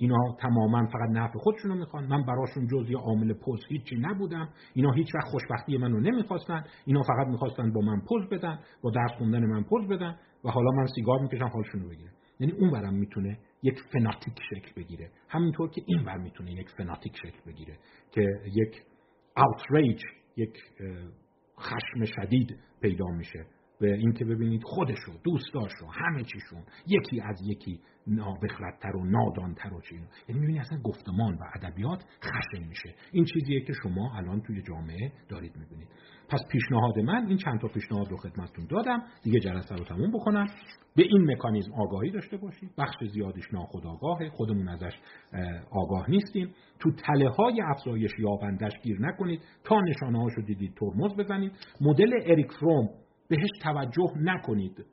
اینا تماما فقط نفع خودشونو می‌خوان. من براشون جز یه عامل پوز هیچی نبودم. اینا هیچ وقت خوشبختی منو نمی‌خواستن. اینا فقط می‌خواستن با من پوز بدن با درس خوندن من پوز بدن. و حالا من سیگار می‌کشم حالشون رو بگیرم یعنی اون برم می‌تونه یک فناتیک شکل بگیره. همینطور که این بر می‌تونه یک فناتیک شکل بگیره که یک اوتریج یک خشم شدید پیدا میشه. به اینکه ببینید خودشو دوستاشو همه چیشون یکی از یکی نابخردتر و نادانتر و چیزی. یعنی می‌بینی اصلا گفتمان و ادبیات خشن میشه. این چیزیه که شما الان توی جامعه دارید می‌بینید. پس پیشنهاد من این چند تا پیشنهاد رو خدمتتون دادم. دیگه جلسه رو تموم بکنم. به این مکانیزم آگاهی داشته باشید. بخش زیادیش ناخودآگاهه. خودمون ازش آگاه نیستیم. تو تله های افزایش یابندش گیر نکنید. تا نشانه هاشو دیدید ترمز بزنید. مدل اریک فروم بهش توجه نکنید.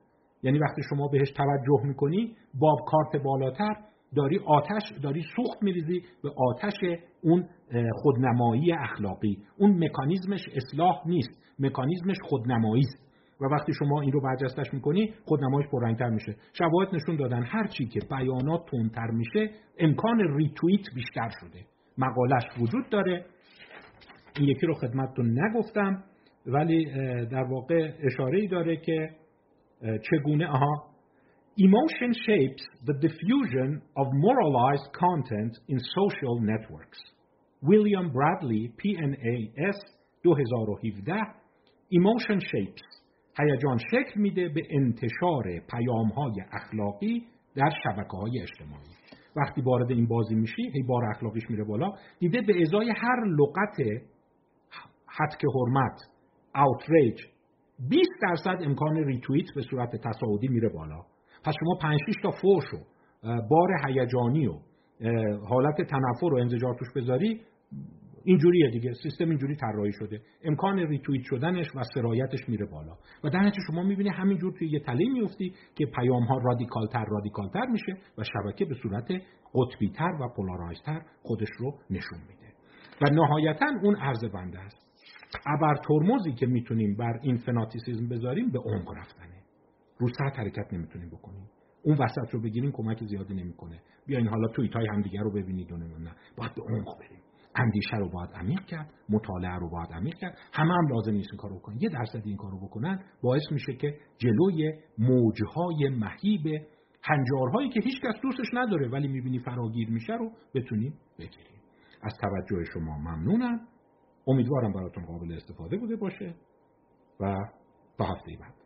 یعنی وقتی شما بهش توجه می‌کنی با کارت بالاتر داری آتش داری سوخت میریزی به آتش اون خودنمایی اخلاقی. اون مکانیزمش اصلاح نیست مکانیزمش خودنمایی است. و وقتی شما این رو برجستش می‌کنی خودنمایش پررنگتر میشه. شواهد نشون دادن هر چی که بیانات تندتر میشه امکان ریتویت بیشتر شده. مقالش وجود داره. این یکی رو خدمتتون نگفتم. ولی در واقع اشاره ای داره که چگونه آها Emotion shapes the diffusion of moralized content in social networks. William Bradley, PNAS 2017 Emotion shapes هیجان شکل میده به انتشار پیام های اخلاقی در شبکه های اجتماعی وقتی وارد این بازی میشی هی بار اخلاقیش میره بالا دیده به ازای هر لغت هتک حرمت outrage 20 درصد امکان ریتویت به صورت تصاعدی میره بالا. پس شما 5 تا فوش و بار هیجانی و حالت تنفر و انزجار توش بذاری اینجوریه دیگه. سیستم اینجوری طراحی شده. امکان ریتویت شدنش و سرایتش میره بالا. و در نتیجه شما می‌بینی همینجور توی یه تله میفتی که پیام ها رادیکالتر رادیکالتر میشه و شبکه به صورت قطبی تر و پولارایزتر خودش رو نشون میده. و نهایتا اون عرض بنده است. ابر ترمزی که می‌تونیم بر این فناتیسیزم بذاریم به عمق رفتنه. رو سطح حرکت نمی‌تونیم بکنیم. اون وسط رو بگیریم کمک زیادی نمی‌کنه. بیاین حالا توییت های همدیگه رو ببینید و نه. باید به عمق بریم. اندیشه رو باید عمیق کرد. مطالعه رو باید عمیق کرد. همه هم لازم نیست این کارو بکنن. یه درصد این کارو بکنن باعث میشه که جلوی موجهای مهیب هنجارهایی که هیچ کس دوستش نداره ولی می‌بینی فراگیر میشه رو بتونیم بگیریم. از توجه شما ممنونم. امیدوارم براتون قابل استفاده بوده باشه و تا هفته بعد.